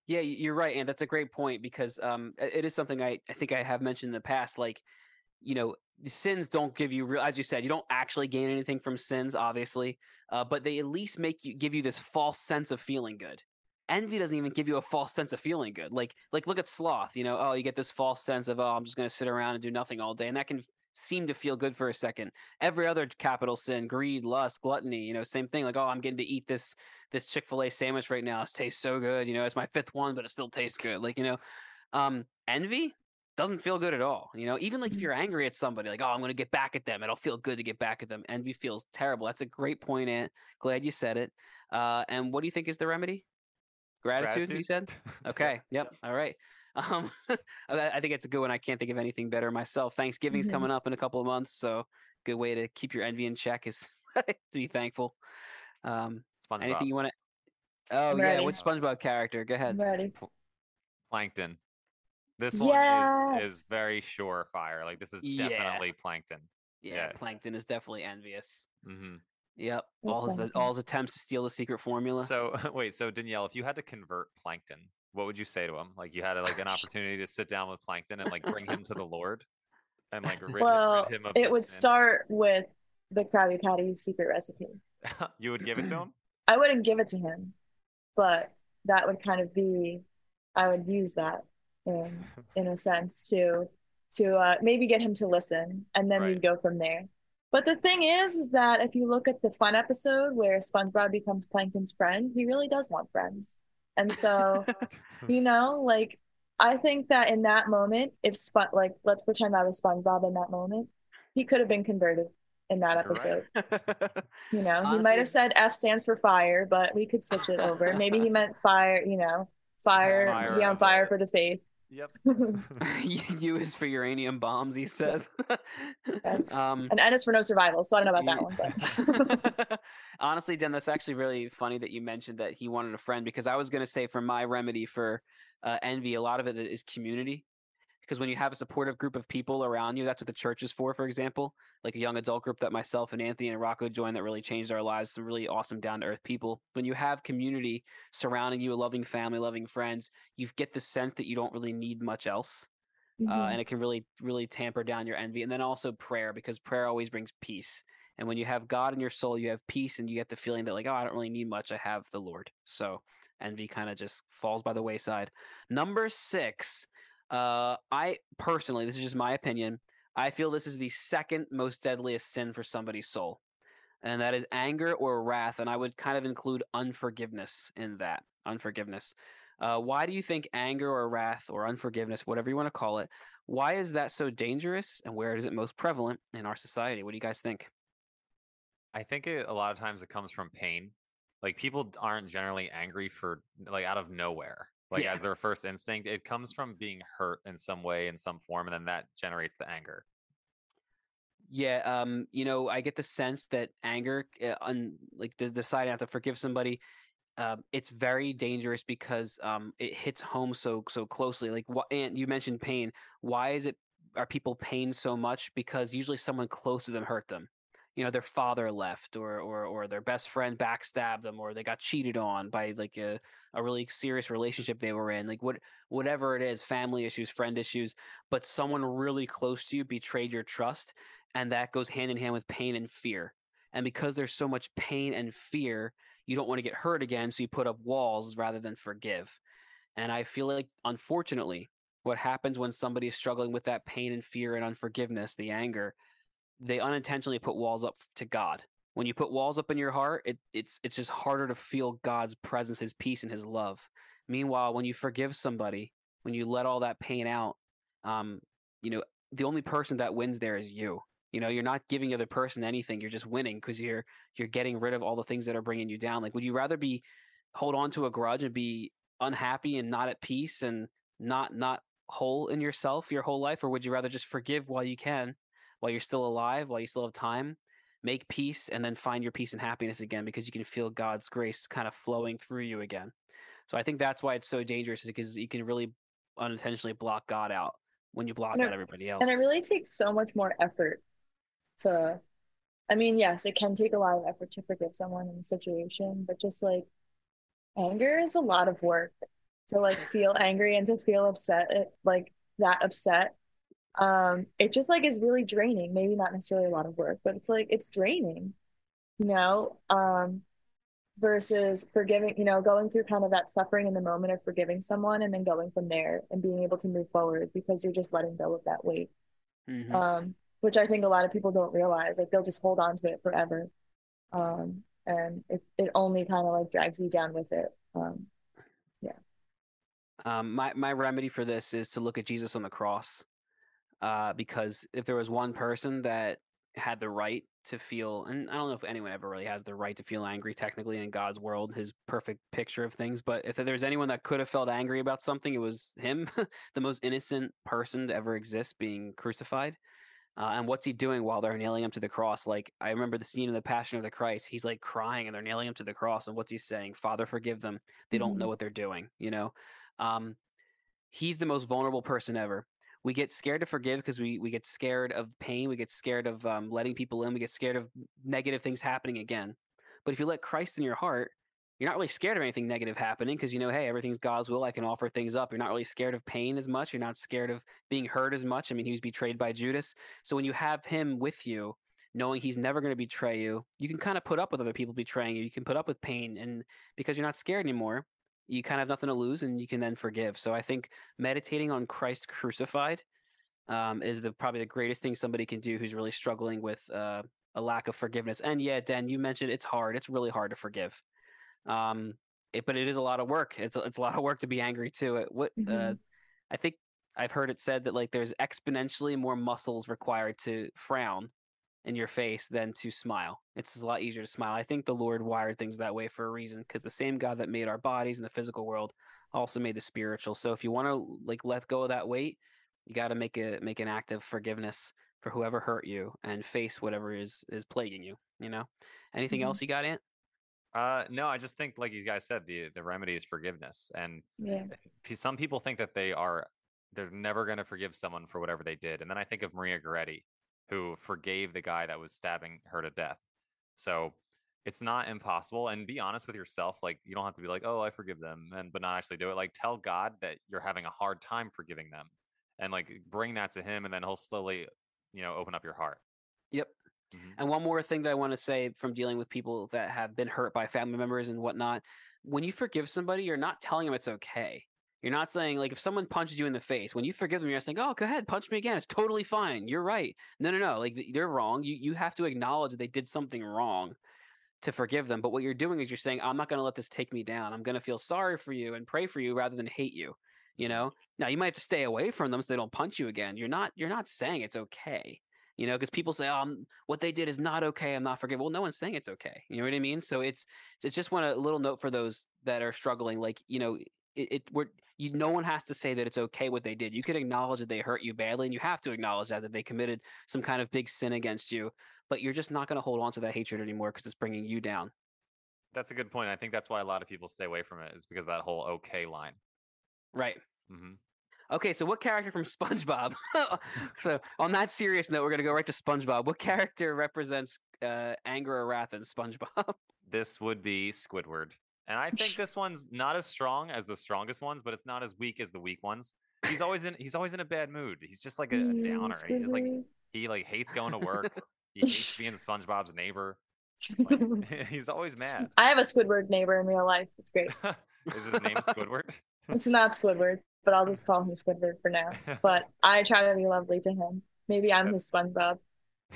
Yeah, you're right, and that's a great point because um, it is something I, I think I have mentioned in the past. Like, you know, sins don't give you real, as you said, you don't actually gain anything from sins, obviously, uh, but they at least make you give you this false sense of feeling good. Envy doesn't even give you a false sense of feeling good. Like, like look at sloth. You know, oh, you get this false sense of oh, I'm just going to sit around and do nothing all day, and that can seem to feel good for a second. Every other capital sin, greed, lust, gluttony, you know, same thing. Like, oh, I'm getting to eat this this Chick Fil A sandwich right now. It tastes so good. You know, it's my fifth one, but it still tastes good. Like, you know, um, envy doesn't feel good at all. You know, even like if Mhm. you're angry at somebody, like, oh, I'm going to get back at them. It'll feel good to get back at them. Envy feels terrible. That's a great point, Ant. Glad you said it. Uh, and what do you think is the remedy? Gratitude, you said? [laughs] Okay. Yep. All right. Um, [laughs] I I think it's a good one. I can't think of anything better myself. Thanksgiving's Mhm. coming up in a couple of months, so good way to keep your envy in check is [laughs] to be thankful. Um, SpongeBob, anything you want to? Oh I'm yeah, ready. which SpongeBob character? Go ahead. I'm ready. Plankton. This one is is very surefire. Like this is Yeah. definitely Plankton. Yeah, Yeah. Plankton is definitely envious. hmm Yep. All his all his attempts to steal the secret formula. So [laughs] wait, so Danielle, if you had to convert Plankton, what would you say to him? Like you had like an [laughs] opportunity to sit down with Plankton and like bring him to the Lord, and like rid, Well, rid him of it would sin. start with the Krabby Patty secret recipe. [laughs] you would give it to him. I wouldn't give it to him, but that would kind of be, I would use that in [laughs] in a sense to to uh, maybe get him to listen, and then Right. we'd go from there. But the thing is, is that if you look at the fun episode where SpongeBob becomes Plankton's friend, he really does want friends, and so [laughs] you know, like I think that in that moment, if Spon like let's pretend that was SpongeBob in that moment, he could have been converted in that You're right. episode. [laughs] You know, he might have said F stands for fire, but we could switch it over. Maybe he meant fire, you know, fire, to be on of fire for the faith. Yep. [laughs] U is [laughs] for uranium bombs, he says. [laughs] Yes. um, And N is for no survival, so I don't know about that one, but Honestly, Dan, that's actually really funny that you mentioned that he wanted a friend because I was going to say for my remedy for uh, envy, a lot of it is community. Because when you have a supportive group of people around you, that's what the church is for, for example. Like a young adult group that myself and Anthony and Rocco joined that really changed our lives, some really awesome down to earth people. When you have community surrounding you, a loving family, loving friends, you get the sense that you don't really need much else uh, Mhm. and it can really really tamper down your envy and then also prayer because prayer always brings peace and when you have god in your soul you have peace and you get the feeling that like oh i don't really need much i have the lord so envy kind of just falls by the wayside number six uh i personally this is just my opinion i feel this is the second most deadliest sin for somebody's soul and that is anger or wrath. And I would kind of include unforgiveness in that. Unforgiveness. Uh, why do you think anger or wrath or unforgiveness, whatever you want to call it, why is that so dangerous and where is it most prevalent in our society? What do you guys think? I think it, a lot of times it comes from pain. Like people aren't generally angry for like out of nowhere. Like Yeah. as their first instinct, it comes from being hurt in some way, in some form, and then that generates the anger. Yeah, um, you know, I get the sense that anger, uh, un, like de- deciding not to forgive somebody, um, it's very dangerous because um, it hits home so so closely. Like, what? And you mentioned pain. Why is it? Are people pain so much? Because usually someone close to them hurt them. You know, their father left, or or or their best friend backstabbed them, or they got cheated on by like a a really serious relationship they were in. Like what whatever it is, family issues, friend issues, but someone really close to you betrayed your trust and that goes hand in hand with pain and fear. And because there's so much pain and fear, you don't want to get hurt again, so you put up walls rather than forgive. And I feel like, unfortunately, what happens when somebody is struggling with that pain and fear and unforgiveness, the anger, they unintentionally put walls up to God. When you put walls up in your heart, it, it's it's just harder to feel God's presence, His peace, and His love. Meanwhile, when you forgive somebody, when you let all that pain out, um, you know, the only person that wins there is you. You know, you're not giving the other person anything. You're just winning because you're you're getting rid of all the things that are bringing you down. Like, would you rather be hold on to a grudge and be unhappy and not at peace and not not whole in yourself your whole life, or would you rather just forgive while you can, while you're still alive, while you still have time, make peace, and then find your peace and happiness again because you can feel God's grace kind of flowing through you again. So I think that's why it's so dangerous because you can really unintentionally block God out when you block And it- out everybody else. And it really takes so much more effort to, I mean, yes, it can take a lot of effort to forgive someone in a situation, but just like anger is a lot of work to like feel angry and to feel upset, like that upset. Um, it just like is really draining. Maybe not necessarily a lot of work, but it's like it's draining, you know? Um, versus forgiving, you know, going through kind of that suffering in the moment of forgiving someone and then going from there and being able to move forward because you're just letting go of that weight Mhm. um, which I think a lot of people don't realize. Like they'll just hold on to it forever, um, and it it only kind of like drags you down with it. Um, yeah. Um, my my remedy for this is to look at Jesus on the cross, uh, because if there was one person that had the right to feel, and I don't know if anyone ever really has the right to feel angry technically in God's world, His perfect picture of things. But if there's anyone that could have felt angry about something, it was him, [laughs] the most innocent person to ever exist, being crucified. Uh, and what's he doing while they're nailing him to the cross? Like I remember the scene in the Passion of the Christ. He's like crying, and they're nailing him to the cross. And what's he saying? Father, forgive them. They don't know what they're doing. You know, um, he's the most vulnerable person ever. We get scared to forgive because we we get scared of pain. We get scared of um, letting people in. We get scared of negative things happening again. But if you let Christ in your heart, you're not really scared of anything negative happening because you know, hey, everything's God's will. I can offer things up. You're not really scared of pain as much. You're not scared of being hurt as much. I mean, he was betrayed by Judas. So when you have him with you, knowing he's never going to betray you, you can kind of put up with other people betraying you. You can put up with pain, and because you're not scared anymore, you kind of have nothing to lose, and you can then forgive. So I think meditating on Christ crucified um, is the probably the greatest thing somebody can do who's really struggling with uh, a lack of forgiveness. And yeah, Dan, you mentioned it's hard. It's really hard to forgive. Um, it, but it is a lot of work. It's a- it's a [laughs] lot of work to be angry too. It, what uh, Mhm. I think I've heard it said that like there's exponentially more muscles required to frown in your face than to smile. It's a lot easier to smile. I think the Lord wired things that way for a reason because the same God that made our bodies in the physical world also made the spiritual. So if you want to like let go of that weight, you got to make a make an act of forgiveness for whoever hurt you and face whatever is is plaguing you. You know, anything Mhm. else you got, Ant? Uh, no, I just think, like you guys said, the the remedy is forgiveness, and yeah, some people think that they are they're never going to forgive someone for whatever they did, and then I think of Maria Goretti, who forgave the guy that was stabbing her to death. So it's not impossible, and be honest with yourself. Like you don't have to be like, oh, I forgive them, and but not actually do it. Like tell God that you're having a hard time forgiving them, and like bring that to Him, and then He'll slowly, you know, open up your heart. Yep. Mhm. And one more thing that I want to say from dealing with people that have been hurt by family members and whatnot. When you forgive somebody, you're not telling them it's okay. You're not saying like if someone punches you in the face, when you forgive them, you're not saying, "Oh, go ahead, punch me again. It's totally fine. You're right." No, no, no. Like they're wrong. You you have to acknowledge that they did something wrong to forgive them. But what you're doing is you're saying, "I'm not going to let this take me down. I'm going to feel sorry for you and pray for you rather than hate you." You mm-hmm. know. Now you might have to stay away from them so they don't punch you again. You're not you're not saying it's okay. You know, because people say, "Oh, what they did is not okay. I'm not forgiving." Well, no one's saying it's okay. You know what I mean? So it's it's just want a little note for those that are struggling. Like you know, it, it we're you, no one has to say that it's okay what they did. You can acknowledge that they hurt you badly, and you have to acknowledge that that they committed some kind of big sin against you. But you're just not going to hold on to that hatred anymore because it's bringing you down. That's a good point. I think that's why a lot of people stay away from it is because of that whole okay line. Right. hmm Okay, so what character from [laughs] SpongeBob? [laughs] so on that serious note, we're gonna go right to SpongeBob. What character represents uh, anger or wrath in SpongeBob? [laughs] This would be Squidward. And I think [laughs] this one's not as strong as the strongest ones, but it's not as weak as the weak ones. He's always in he's always in a bad mood. He's just like a, a downer. He's just like he like hates going to work. [laughs] he hates being SpongeBob's neighbor. Like, [laughs] he's always mad. I have a Squidward neighbor in real life. It's great. Is his name Squidward? It's not Squidward, but I'll just call him Squidward for now. But I try to be lovely to him. Maybe I'm his SpongeBob.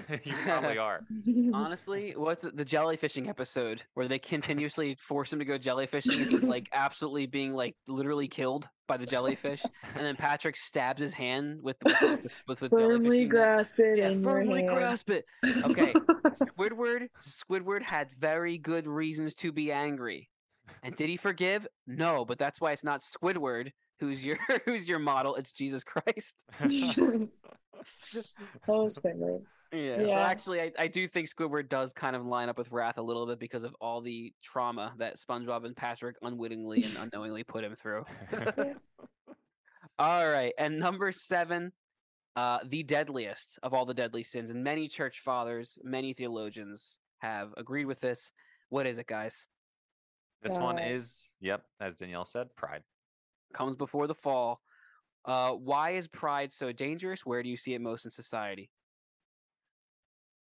[laughs] you probably are. Honestly, what's the, the jellyfishing episode where they continuously force him to go jellyfishing and like [laughs] absolutely being like literally killed by the jellyfish, and then Patrick stabs his hand with with with, with, with Firmly jellyfish in it. grasp it Yeah, firmly grasp it. Okay, [laughs] Squidward Squidward had very good reasons to be angry. And did he forgive? No, but that's why it's not Squidward who's your who's your model. It's Jesus Christ. oh, Squidward. Yeah. So actually I, I do think Squidward does kind of line up with Wrath a little bit because of all the trauma that SpongeBob and Patrick unwittingly and [laughs] unknowingly put him through. [laughs] All right. And number seven, uh, the deadliest of all the deadly sins. And many church fathers, many theologians have agreed with this. What is it, guys? this one Uh, is, yep, as Danielle said, pride. Comes before the fall. Uh, why is pride so dangerous? Where do you see it most in society?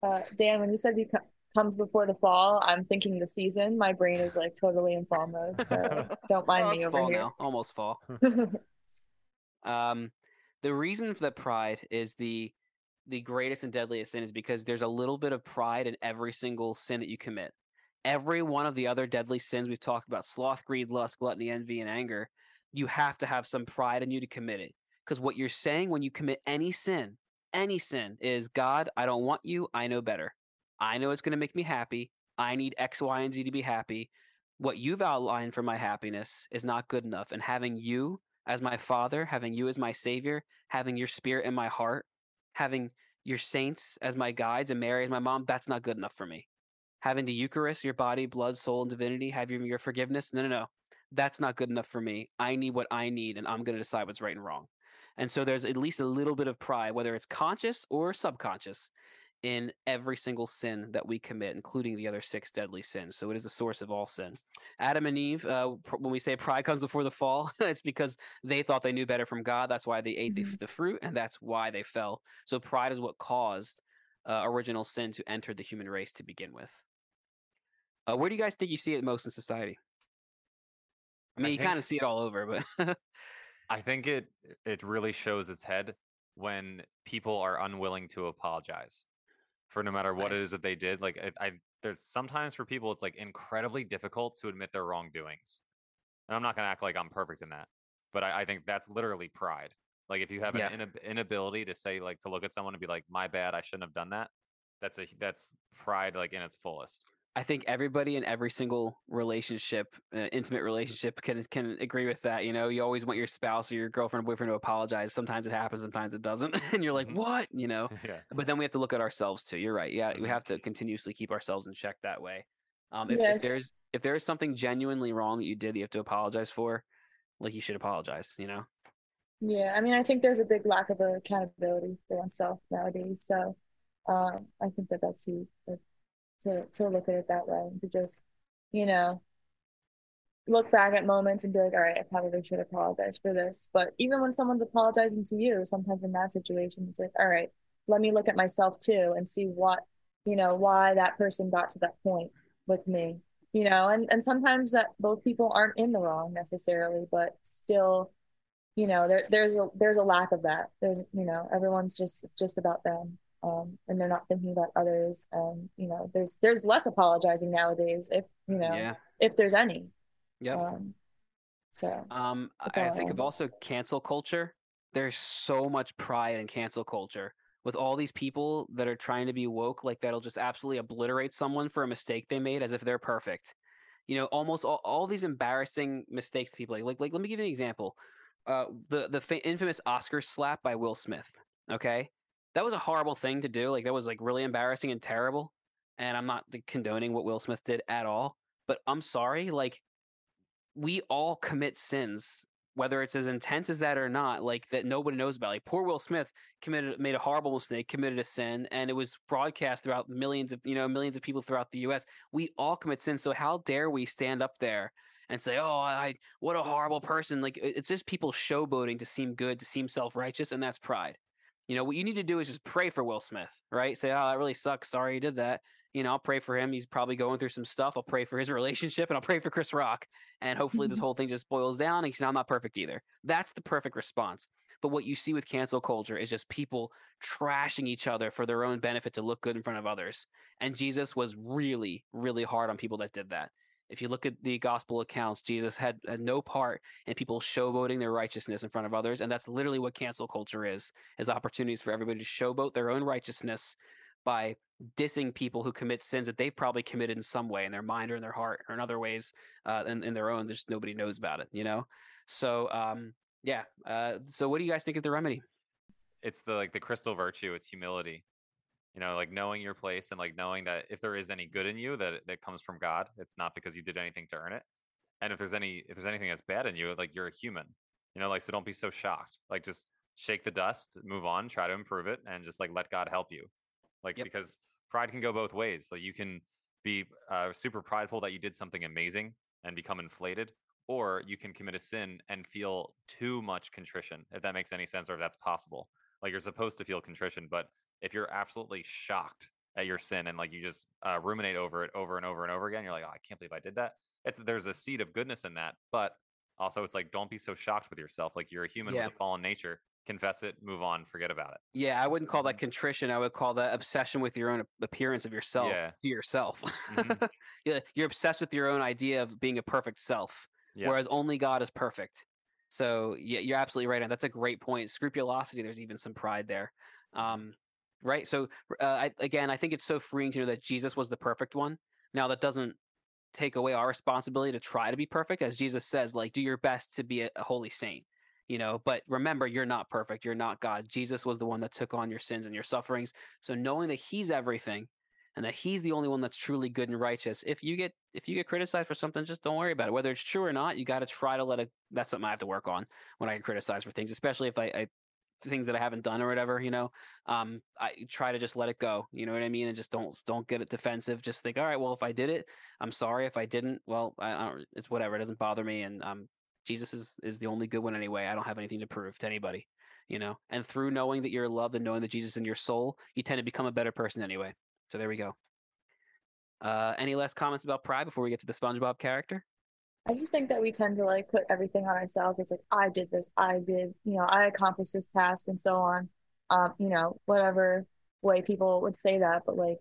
Uh, Dan, when you said you co- comes before the fall, I'm thinking the season. My brain is like totally in fall mode, so [laughs] don't mind Well, me over fall here. now, almost fall. [laughs] Um, the reason for that pride is the the greatest and deadliest sin is because there's a little bit of pride in every single sin that you commit. Every one of the other deadly sins we've talked about sloth, greed, lust, gluttony, envy, and anger you have to have some pride in you to commit it. Because what you're saying when you commit any sin, any sin, is God, I don't want you. I know better. I know it's going to make me happy. I need X, Y, and Z to be happy. What you've outlined for my happiness is not good enough. And having you as my father, having you as my savior, having your spirit in my heart, having your saints as my guides and Mary as my mom, that's not good enough for me. Having the Eucharist, your body, blood, soul, and divinity, having your forgiveness, no, no, no. That's not good enough for me. I need what I need, and I'm going to decide what's right and wrong. And so there's at least a little bit of pride, whether it's conscious or subconscious, in every single sin that we commit, including the other six deadly sins. So it is the source of all sin. Adam and Eve, uh, pr- when we say pride comes before the fall, [laughs] it's because they thought they knew better from God. That's why they ate the, Mhm. the fruit, and that's why they fell. So pride is what caused uh, original sin to enter the human race to begin with. Uh, where do you guys think you see it most in society? I mean, I you kind of see it all over, but [laughs] I think it it really shows its head when people are unwilling to apologize for no matter what it Nice. is that they did. Like it, I, there's sometimes for people it's like incredibly difficult to admit their wrongdoings, and I'm not gonna act like I'm perfect in that, but I, I think that's literally pride. Like if you have Yeah. an inab- inability to say like to look at someone and be like, "My bad, I shouldn't have done that." That's a that's pride like in its fullest. I think everybody in every single relationship, uh, intimate relationship, can can agree with that. You know, you always want your spouse or your girlfriend or boyfriend to apologize. Sometimes it happens, sometimes it doesn't, [laughs] and you're like, Mhm. "What?" You know. [laughs] yeah. But then we have to look at ourselves too. You're right. Yeah, we Mhm. have to continuously keep ourselves in check that way. Um, if, Yeah, I if there's if there is something genuinely wrong that you did that you have to apologize for, like you should apologize. You know. Yeah, I mean, I think there's a big lack of accountability for oneself nowadays. So, um, I think that that's huge like, to to look at it that way to just, you know, look back at moments and be like, all right, I probably should apologize for this. But even when someone's apologizing to you, sometimes in that situation, it's like, all right, let me look at myself too and see what, you know, why that person got to that point with me. You know, and and sometimes that both people aren't in the wrong necessarily, but still you know, there there's a there's a lack of that. There's you know, everyone's just it's just about them. Um, and they're not thinking about others. And you know, there's there's less apologizing nowadays, if you know, Yeah. if there's any. Yeah. Um, so Um, I I think of also cancel culture. There's so much pride in cancel culture with all these people that are trying to be woke, like that'll just absolutely obliterate someone for a mistake they made as if they're perfect. You know, almost all, all these embarrassing mistakes people like, like. Like, let me give you an example. Uh, the the fa- infamous Oscar slap by Will Smith. Okay, that was a horrible thing to do. Like, that was like really embarrassing and terrible. And I'm not condoning what Will Smith did at all. But I'm sorry, like we all commit sins, whether it's as intense as that or not, like that nobody knows about. Like poor Will Smith committed made a horrible mistake, committed a sin, and it was broadcast throughout millions of you know millions of people throughout the U.S. We all commit sins, so how dare we stand up there and say, "Oh, I what a horrible person!" Like it's just people showboating to seem good, to seem self righteous, and that's pride. You know what you need to do is just pray for Will Smith, right? Say, "Oh, that really sucks. Sorry you did that." You know, I'll pray for him. He's probably going through some stuff. I'll pray for his [laughs] relationship, and I'll pray for Chris Rock and hopefully this Mhm. whole thing just boils down and he's now not perfect either. That's the perfect response. But what you see with cancel culture is just people trashing each other for their own benefit to look good in front of others. And Jesus was really, really hard on people that did that. If you look at the gospel accounts, Jesus had, had no part in people showboating their righteousness in front of others. And that's literally what cancel culture is, is opportunities for everybody to showboat their own righteousness by dissing people who commit sins that they've probably committed in some way in their mind or in their heart or in other ways uh, in, in their own. There's nobody knows about it, you know? So, um, yeah. Uh, so what do you guys think is the remedy? it's the like the crystal virtue it's humility you know like knowing your place and like knowing that if there is any good in you that that comes from god it's not because you did anything to earn it. And if there's any if there's anything that's bad in you like you're a human you know like so don't be so shocked. Like just shake the dust move on try to improve it and just like let god help you. Like Yep. because pride can go both ways. Like you can be uh, super prideful that you did something amazing and become inflated or you can commit a sin and feel too much contrition if that makes any sense or if that's possible. Like you're supposed to feel contrition but if you're absolutely shocked at your sin and like you just uh, ruminate over it over and over and over again you're like oh, i can't believe i did that it's there's a seed of goodness in that but also it's like don't be so shocked with yourself like you're a human Yeah. with a fallen nature confess it move on forget about it Yeah, I wouldn't call that contrition. I would call that obsession with your own appearance of yourself Yeah. to yourself. Mhm. [laughs] yeah, you're obsessed with your own idea of being a perfect self. yes. whereas only God is perfect. So yeah, you're absolutely right, and that's a great point. Scrupulosity, there's even some pride there, um, right? So uh, I, again, I think it's so freeing to know that Jesus was the perfect one. Now that doesn't take away our responsibility to try to be perfect, as Jesus says, like do your best to be a, a holy saint. You know, but remember, you're not perfect. You're not God. Jesus was the one that took on your sins and your sufferings. So knowing that He's everything, and that he's the only one that's truly good and righteous. If you get if you get criticized for something, just don't worry about it. Whether it's true or not, you got to try to let it. That's something I have to work on when I get criticized for things, especially if I, I things that I haven't done or whatever. You know, um, I try to just let it go. You know what I mean, and just don't don't get it defensive. Just think, all right, well, if I did it, I'm sorry. If I didn't, well, I, I don't, it's whatever. It doesn't bother me, and um, Jesus is is the only good one anyway. I don't have anything to prove to anybody. You know, and through knowing that you're loved and knowing that Jesus is in your soul, you tend to become a better person anyway. So there we go. Uh, any last comments about pride before we get to the SpongeBob character? I just think that we tend to like put everything on ourselves. It's like I did this, I did, you know, I accomplished this task and so on. Um, you know, whatever way people would say that, but like,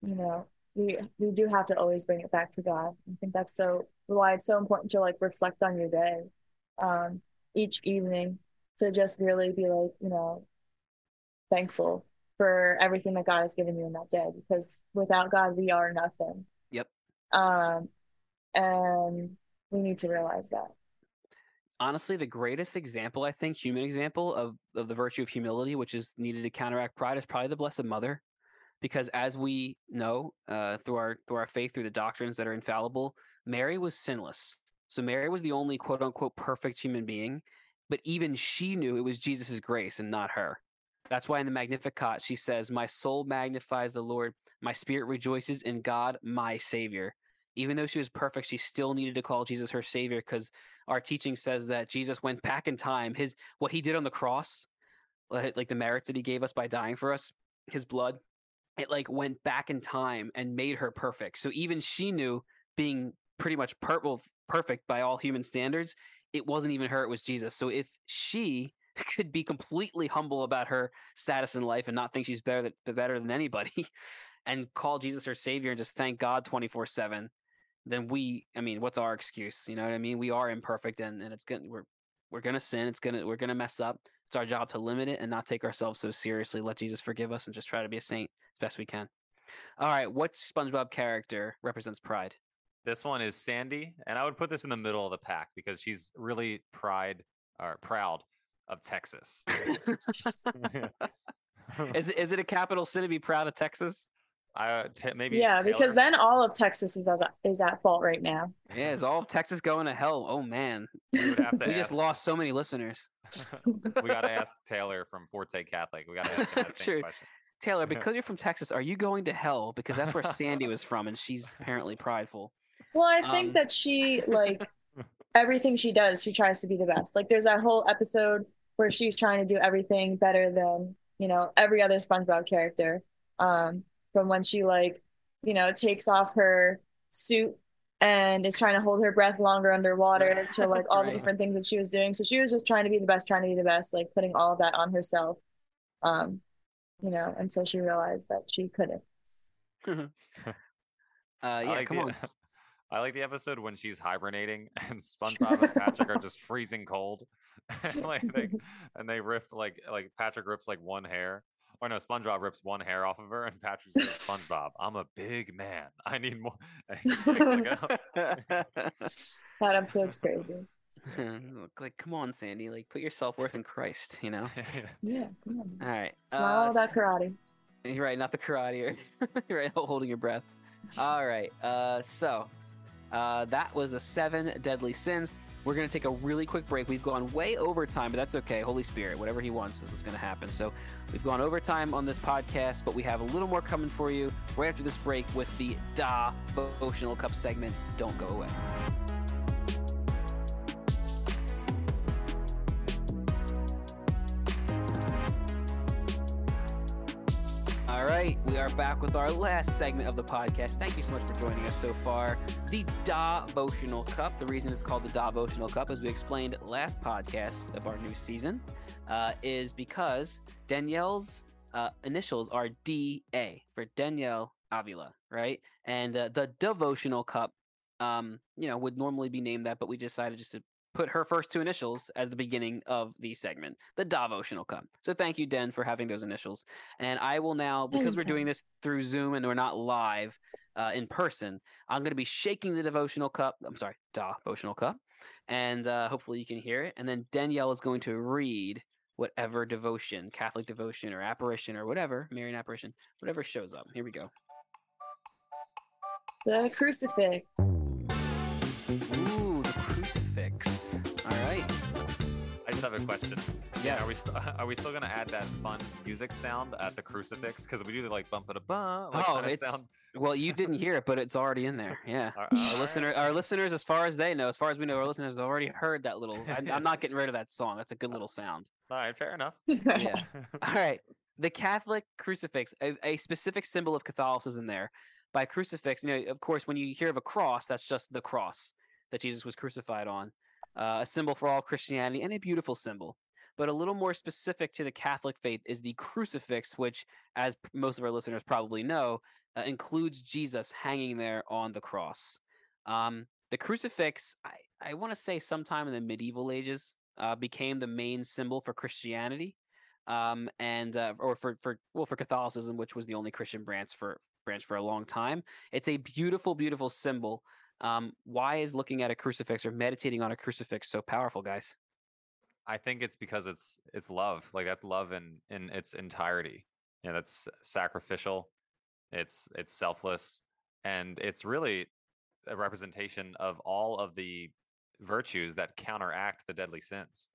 you know, we we do have to always bring it back to God. I think that's so why it's so important to like reflect on your day, um, each evening to just really be like, you know, thankful for everything that God has given you in that day because without God we are nothing. Yep. Um, and we need to realize that. Honestly, the greatest example, I think, human example of, of the virtue of humility, which is needed to counteract pride, is probably the Blessed Mother. Because as we know uh, through our through our faith, through the doctrines that are infallible, Mary was sinless. So Mary was the only quote unquote perfect human being, but even she knew it was Jesus' grace and not her. That's why in the Magnificat she says, My soul magnifies the Lord, my spirit rejoices in God, my Savior. Even though she was perfect, she still needed to call Jesus her Savior because our teaching says that Jesus went back in time. His what he did on the cross, like like the merits that he gave us by dying for us, his blood, it like went back in time and made her perfect. So even she knew being pretty much well, perfect by all human standards, it wasn't even her; it was Jesus. So if she [laughs] could be completely humble about her status in life and not think she's better than, better than anybody, [laughs] and call Jesus her savior and just thank God twenty four seven, then we, I mean, what's our excuse? You know what I mean? We are imperfect, and and it's gonna we're we're gonna sin. It's gonna we're gonna mess up. It's our job to limit it and not take ourselves so seriously. Let Jesus forgive us and just try to be a saint as best we can. All right, what SpongeBob character represents pride? This one is Sandy, and I would put this in the middle of the pack because she's really pride or proud of Texas. [laughs] [laughs] is it is it a capital sin to be proud of Texas? I t- maybe yeah, Taylor- because then all of Texas is as, is at fault right now. Yeah, is all of Texas going to hell? Oh man, we would have to [laughs] we ask, just lost so many listeners. [laughs] we got to ask Taylor from Forte Catholic. We got to ask him that [laughs] same Sure. question. Taylor, because you're from Texas, are you going to hell? Because that's where Sandy was from, and she's apparently prideful. Well, I think Um, that she like everything she does, she tries to be the best. Like there's that whole episode where she's trying to do everything better than, you know, every other SpongeBob character. Um, from when she like, you know, takes off her suit and is trying to hold her breath longer underwater [laughs] to like all the different things that she was doing. So she was just trying to be the best, trying to be the best, like putting all of that on herself. Um, you know, until she realized that she couldn't. [laughs] Uh, I yeah, like come the- on. s- [laughs] I like the episode when she's hibernating and SpongeBob and Patrick are just freezing cold, and like they and they rip like like Patrick rips like one hair, or no, SpongeBob rips one hair off of her, and Patrick says, "SpongeBob, I'm a big man. [laughs] I need more." [laughs] And he just picks it. [laughs] That episode's crazy. Like, come on, Sandy. Like, put your self worth in Christ. You know. Yeah, come on. All right. It's not all uh, about karate. You're right, not the karate. Or you're right, holding your breath. All right. Uh, so uh, that was the seven deadly sins. We're gonna take a really quick break. We've gone way over time, but that's okay. Holy Spirit, whatever He wants is what's gonna happen. So we've gone over time on this podcast, but we have a little more coming for you right after this break with the Da Devotional Cup segment. Don't go away. Right, we are back with our last segment of the podcast. Thank you so much for joining us so far. The Devotional Cup. The reason it's called the Devotional Cup, as we explained last podcast of our new season, uh, is because Danielle's uh, initials are DA for Danielle Avila, right? And uh, the Devotional Cup, um, you know, would normally be named that, but we decided just to put her first two initials as the beginning of the segment, the Devotional Cup. So thank you, Den, for having those initials. And I will now, because we're doing this through Zoom and we're not live uh, in person, I'm going to be shaking the devotional cup. I'm sorry, devotional cup. And uh, hopefully you can hear it. And then Danielle is going to read whatever devotion, Catholic devotion or apparition or whatever, Marian apparition, whatever shows up. Here we go. The crucifix. Just have a question. Yes. [laughs] Are we st- [laughs] are we still gonna add that fun music sound at the crucifix? Because we do the like bump it a bump like oh, kind of it's sound. well, you didn't hear it, but it's already in there. Yeah. [laughs] Our, Our listener, our listeners, as far as they know, as far as we know, our listeners have already heard that little. I'm, I'm not getting rid of that song. That's a good little sound. All right, fair enough. Yeah. All right. The Catholic crucifix, a, a specific symbol of Catholicism there. By crucifix, you know, of course, when you hear of a cross, that's just the cross that Jesus was crucified on, uh, a symbol for all Christianity and a beautiful symbol. But a little more specific to the Catholic faith is the crucifix, which, as most of our listeners probably know, uh, includes Jesus hanging there on the cross. Um, the crucifix, I, I want to say sometime in the medieval ages, uh, became the main symbol for Christianity um, and uh, or for for well for Catholicism, which was the only Christian branch for branch for a long time. It's a beautiful, beautiful symbol. Um, why is looking at a crucifix or meditating on a crucifix so powerful, guys? I think it's because it's it's love. Like that's love in in its entirety. You know, that's sacrificial. It's it's selfless, and it's really a representation of all of the virtues that counteract the deadly sins.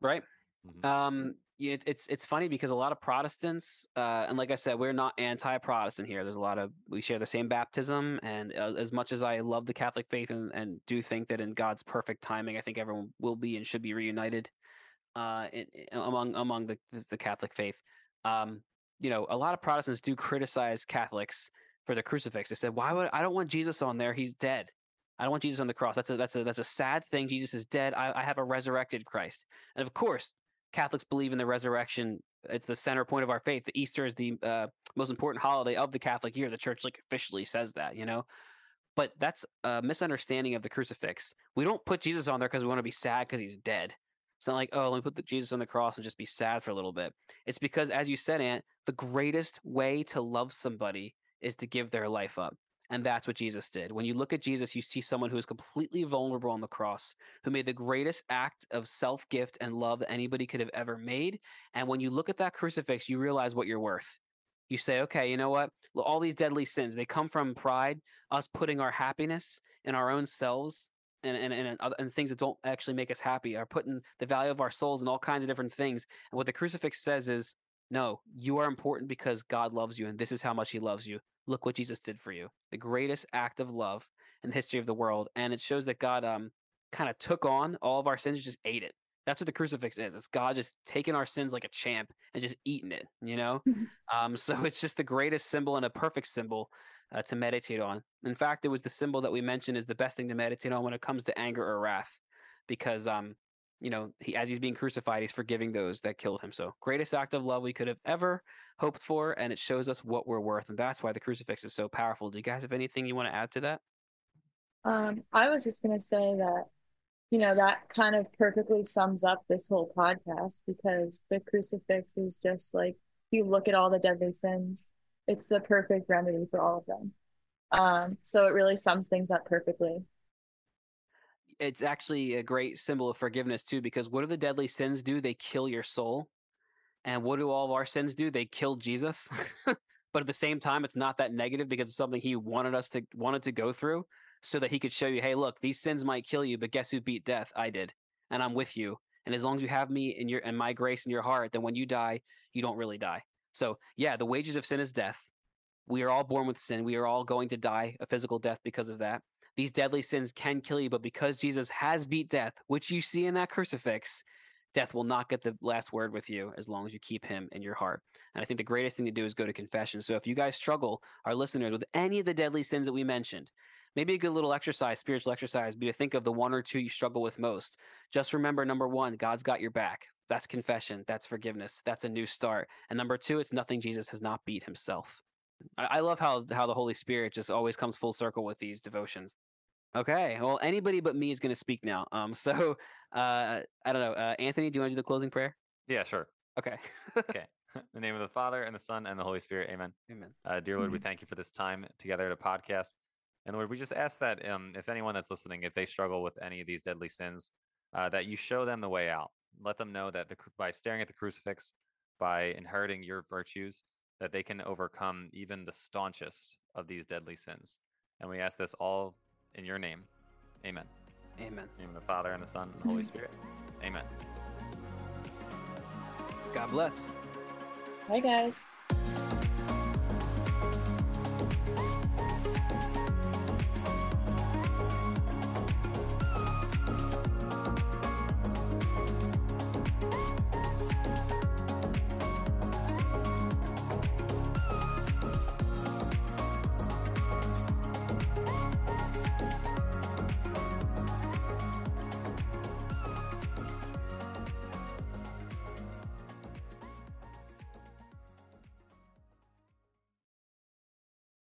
Right. Mhm. Um, it- it's it's funny because a lot of Protestants, uh, and like I said, we're not anti-Protestant here. There's a lot of we share the same baptism, and uh, as much as I love the Catholic faith and, and do think that in God's perfect timing, I think everyone will be and should be reunited uh, in, in- among among the, the the Catholic faith. Um, you know, a lot of Protestants do criticize Catholics for the crucifix. They said, "Why would I don't want Jesus on there? He's dead." I don't want Jesus on the cross. That's a that's a that's a sad thing. Jesus is dead. I, I have a resurrected Christ. And of course, Catholics believe in the resurrection. It's the center point of our faith. The Easter is the uh, most important holiday of the Catholic year. The church like officially says that, you know. But that's a misunderstanding of the crucifix. We don't put Jesus on there because we want to be sad because he's dead. It's not like, oh, let me put Jesus on the cross and just be sad for a little bit. It's because, as you said, Ant, the greatest way to love somebody is to give their life up. And that's what Jesus did. When you look at Jesus, you see someone who is completely vulnerable on the cross, who made the greatest act of self gift and love that anybody could have ever made. And when you look at that crucifix, you realize what you're worth. You say, okay, you know what? All these deadly sins, they come from pride, us putting our happiness in our own selves and, and, and, and things that don't actually make us happy, are putting the value of our souls in all kinds of different things. And what the crucifix says is, no, you are important because God loves you, and this is how much He loves you. Look what Jesus did for you. The greatest act of love in the history of the world. And it shows that God um kind of took on all of our sins, and just ate it. That's what the crucifix is. It's God just taking our sins like a champ and just eating it, you know? um, [laughs] so it's just the greatest symbol and a perfect symbol uh, to meditate on. In fact, it was the symbol that we mentioned is the best thing to meditate on when it comes to anger or wrath, because um, you know, he as he's being crucified, he's forgiving those that killed him. So greatest act of love we could have ever hoped for, and it shows us what we're worth, and that's why the crucifix is so powerful. Do you guys have anything you want to add to that? Um, I was just gonna say that, you know, that kind of perfectly sums up this whole podcast because the crucifix is just like you look at all the deadly sins it's the perfect remedy for all of them. Um, so it really sums things up perfectly. It's actually a great symbol of forgiveness too, because what do the deadly sins do? They kill your soul. And what do all of our sins do? They kill Jesus. [laughs] but at the same time, it's not that negative because it's something he wanted us to wanted to go through so that he could show you, hey, look, these sins might kill you, but guess who beat death? I did. And I'm with you. And as long as you have me in your and my grace in your heart, then when you die, you don't really die. So, yeah, the wages of sin is death. We are all born with sin. We are all going to die a physical death because of that. These deadly sins can kill you, but because Jesus has beat death, which you see in that crucifix, death will not get the last word with you as long as you keep him in your heart. And I think the greatest thing to do is go to confession. So if you guys struggle, our listeners, with any of the deadly sins that we mentioned, maybe a good little exercise, spiritual exercise, be to think of the one or two you struggle with most. Just remember number one, God's got your back. That's confession. That's forgiveness. That's a new start. And number two, it's nothing Jesus has not beat himself. I, I love how how the Holy Spirit just always comes full circle with these devotions. Okay, well, anybody but me is going to speak now. Um, [laughs] so uh, I don't know, uh, Anthony, do you want to do the closing prayer? Yeah, sure. Okay. [laughs] okay. [laughs] In the name of the Father and the Son and the Holy Spirit. Amen. Amen. Uh, dear Lord, Mhm. we thank you for this time together to podcast. And Lord, we just ask that um, if anyone that's listening, if they struggle with any of these deadly sins, uh, that you show them the way out. Let them know that the, by staring at the crucifix, by inheriting your virtues, that they can overcome even the staunchest of these deadly sins. And we ask this all in your name. Amen. Amen. In the name of the Father and the Son and the Holy Mhm. Spirit. Amen. God bless. Bye, guys.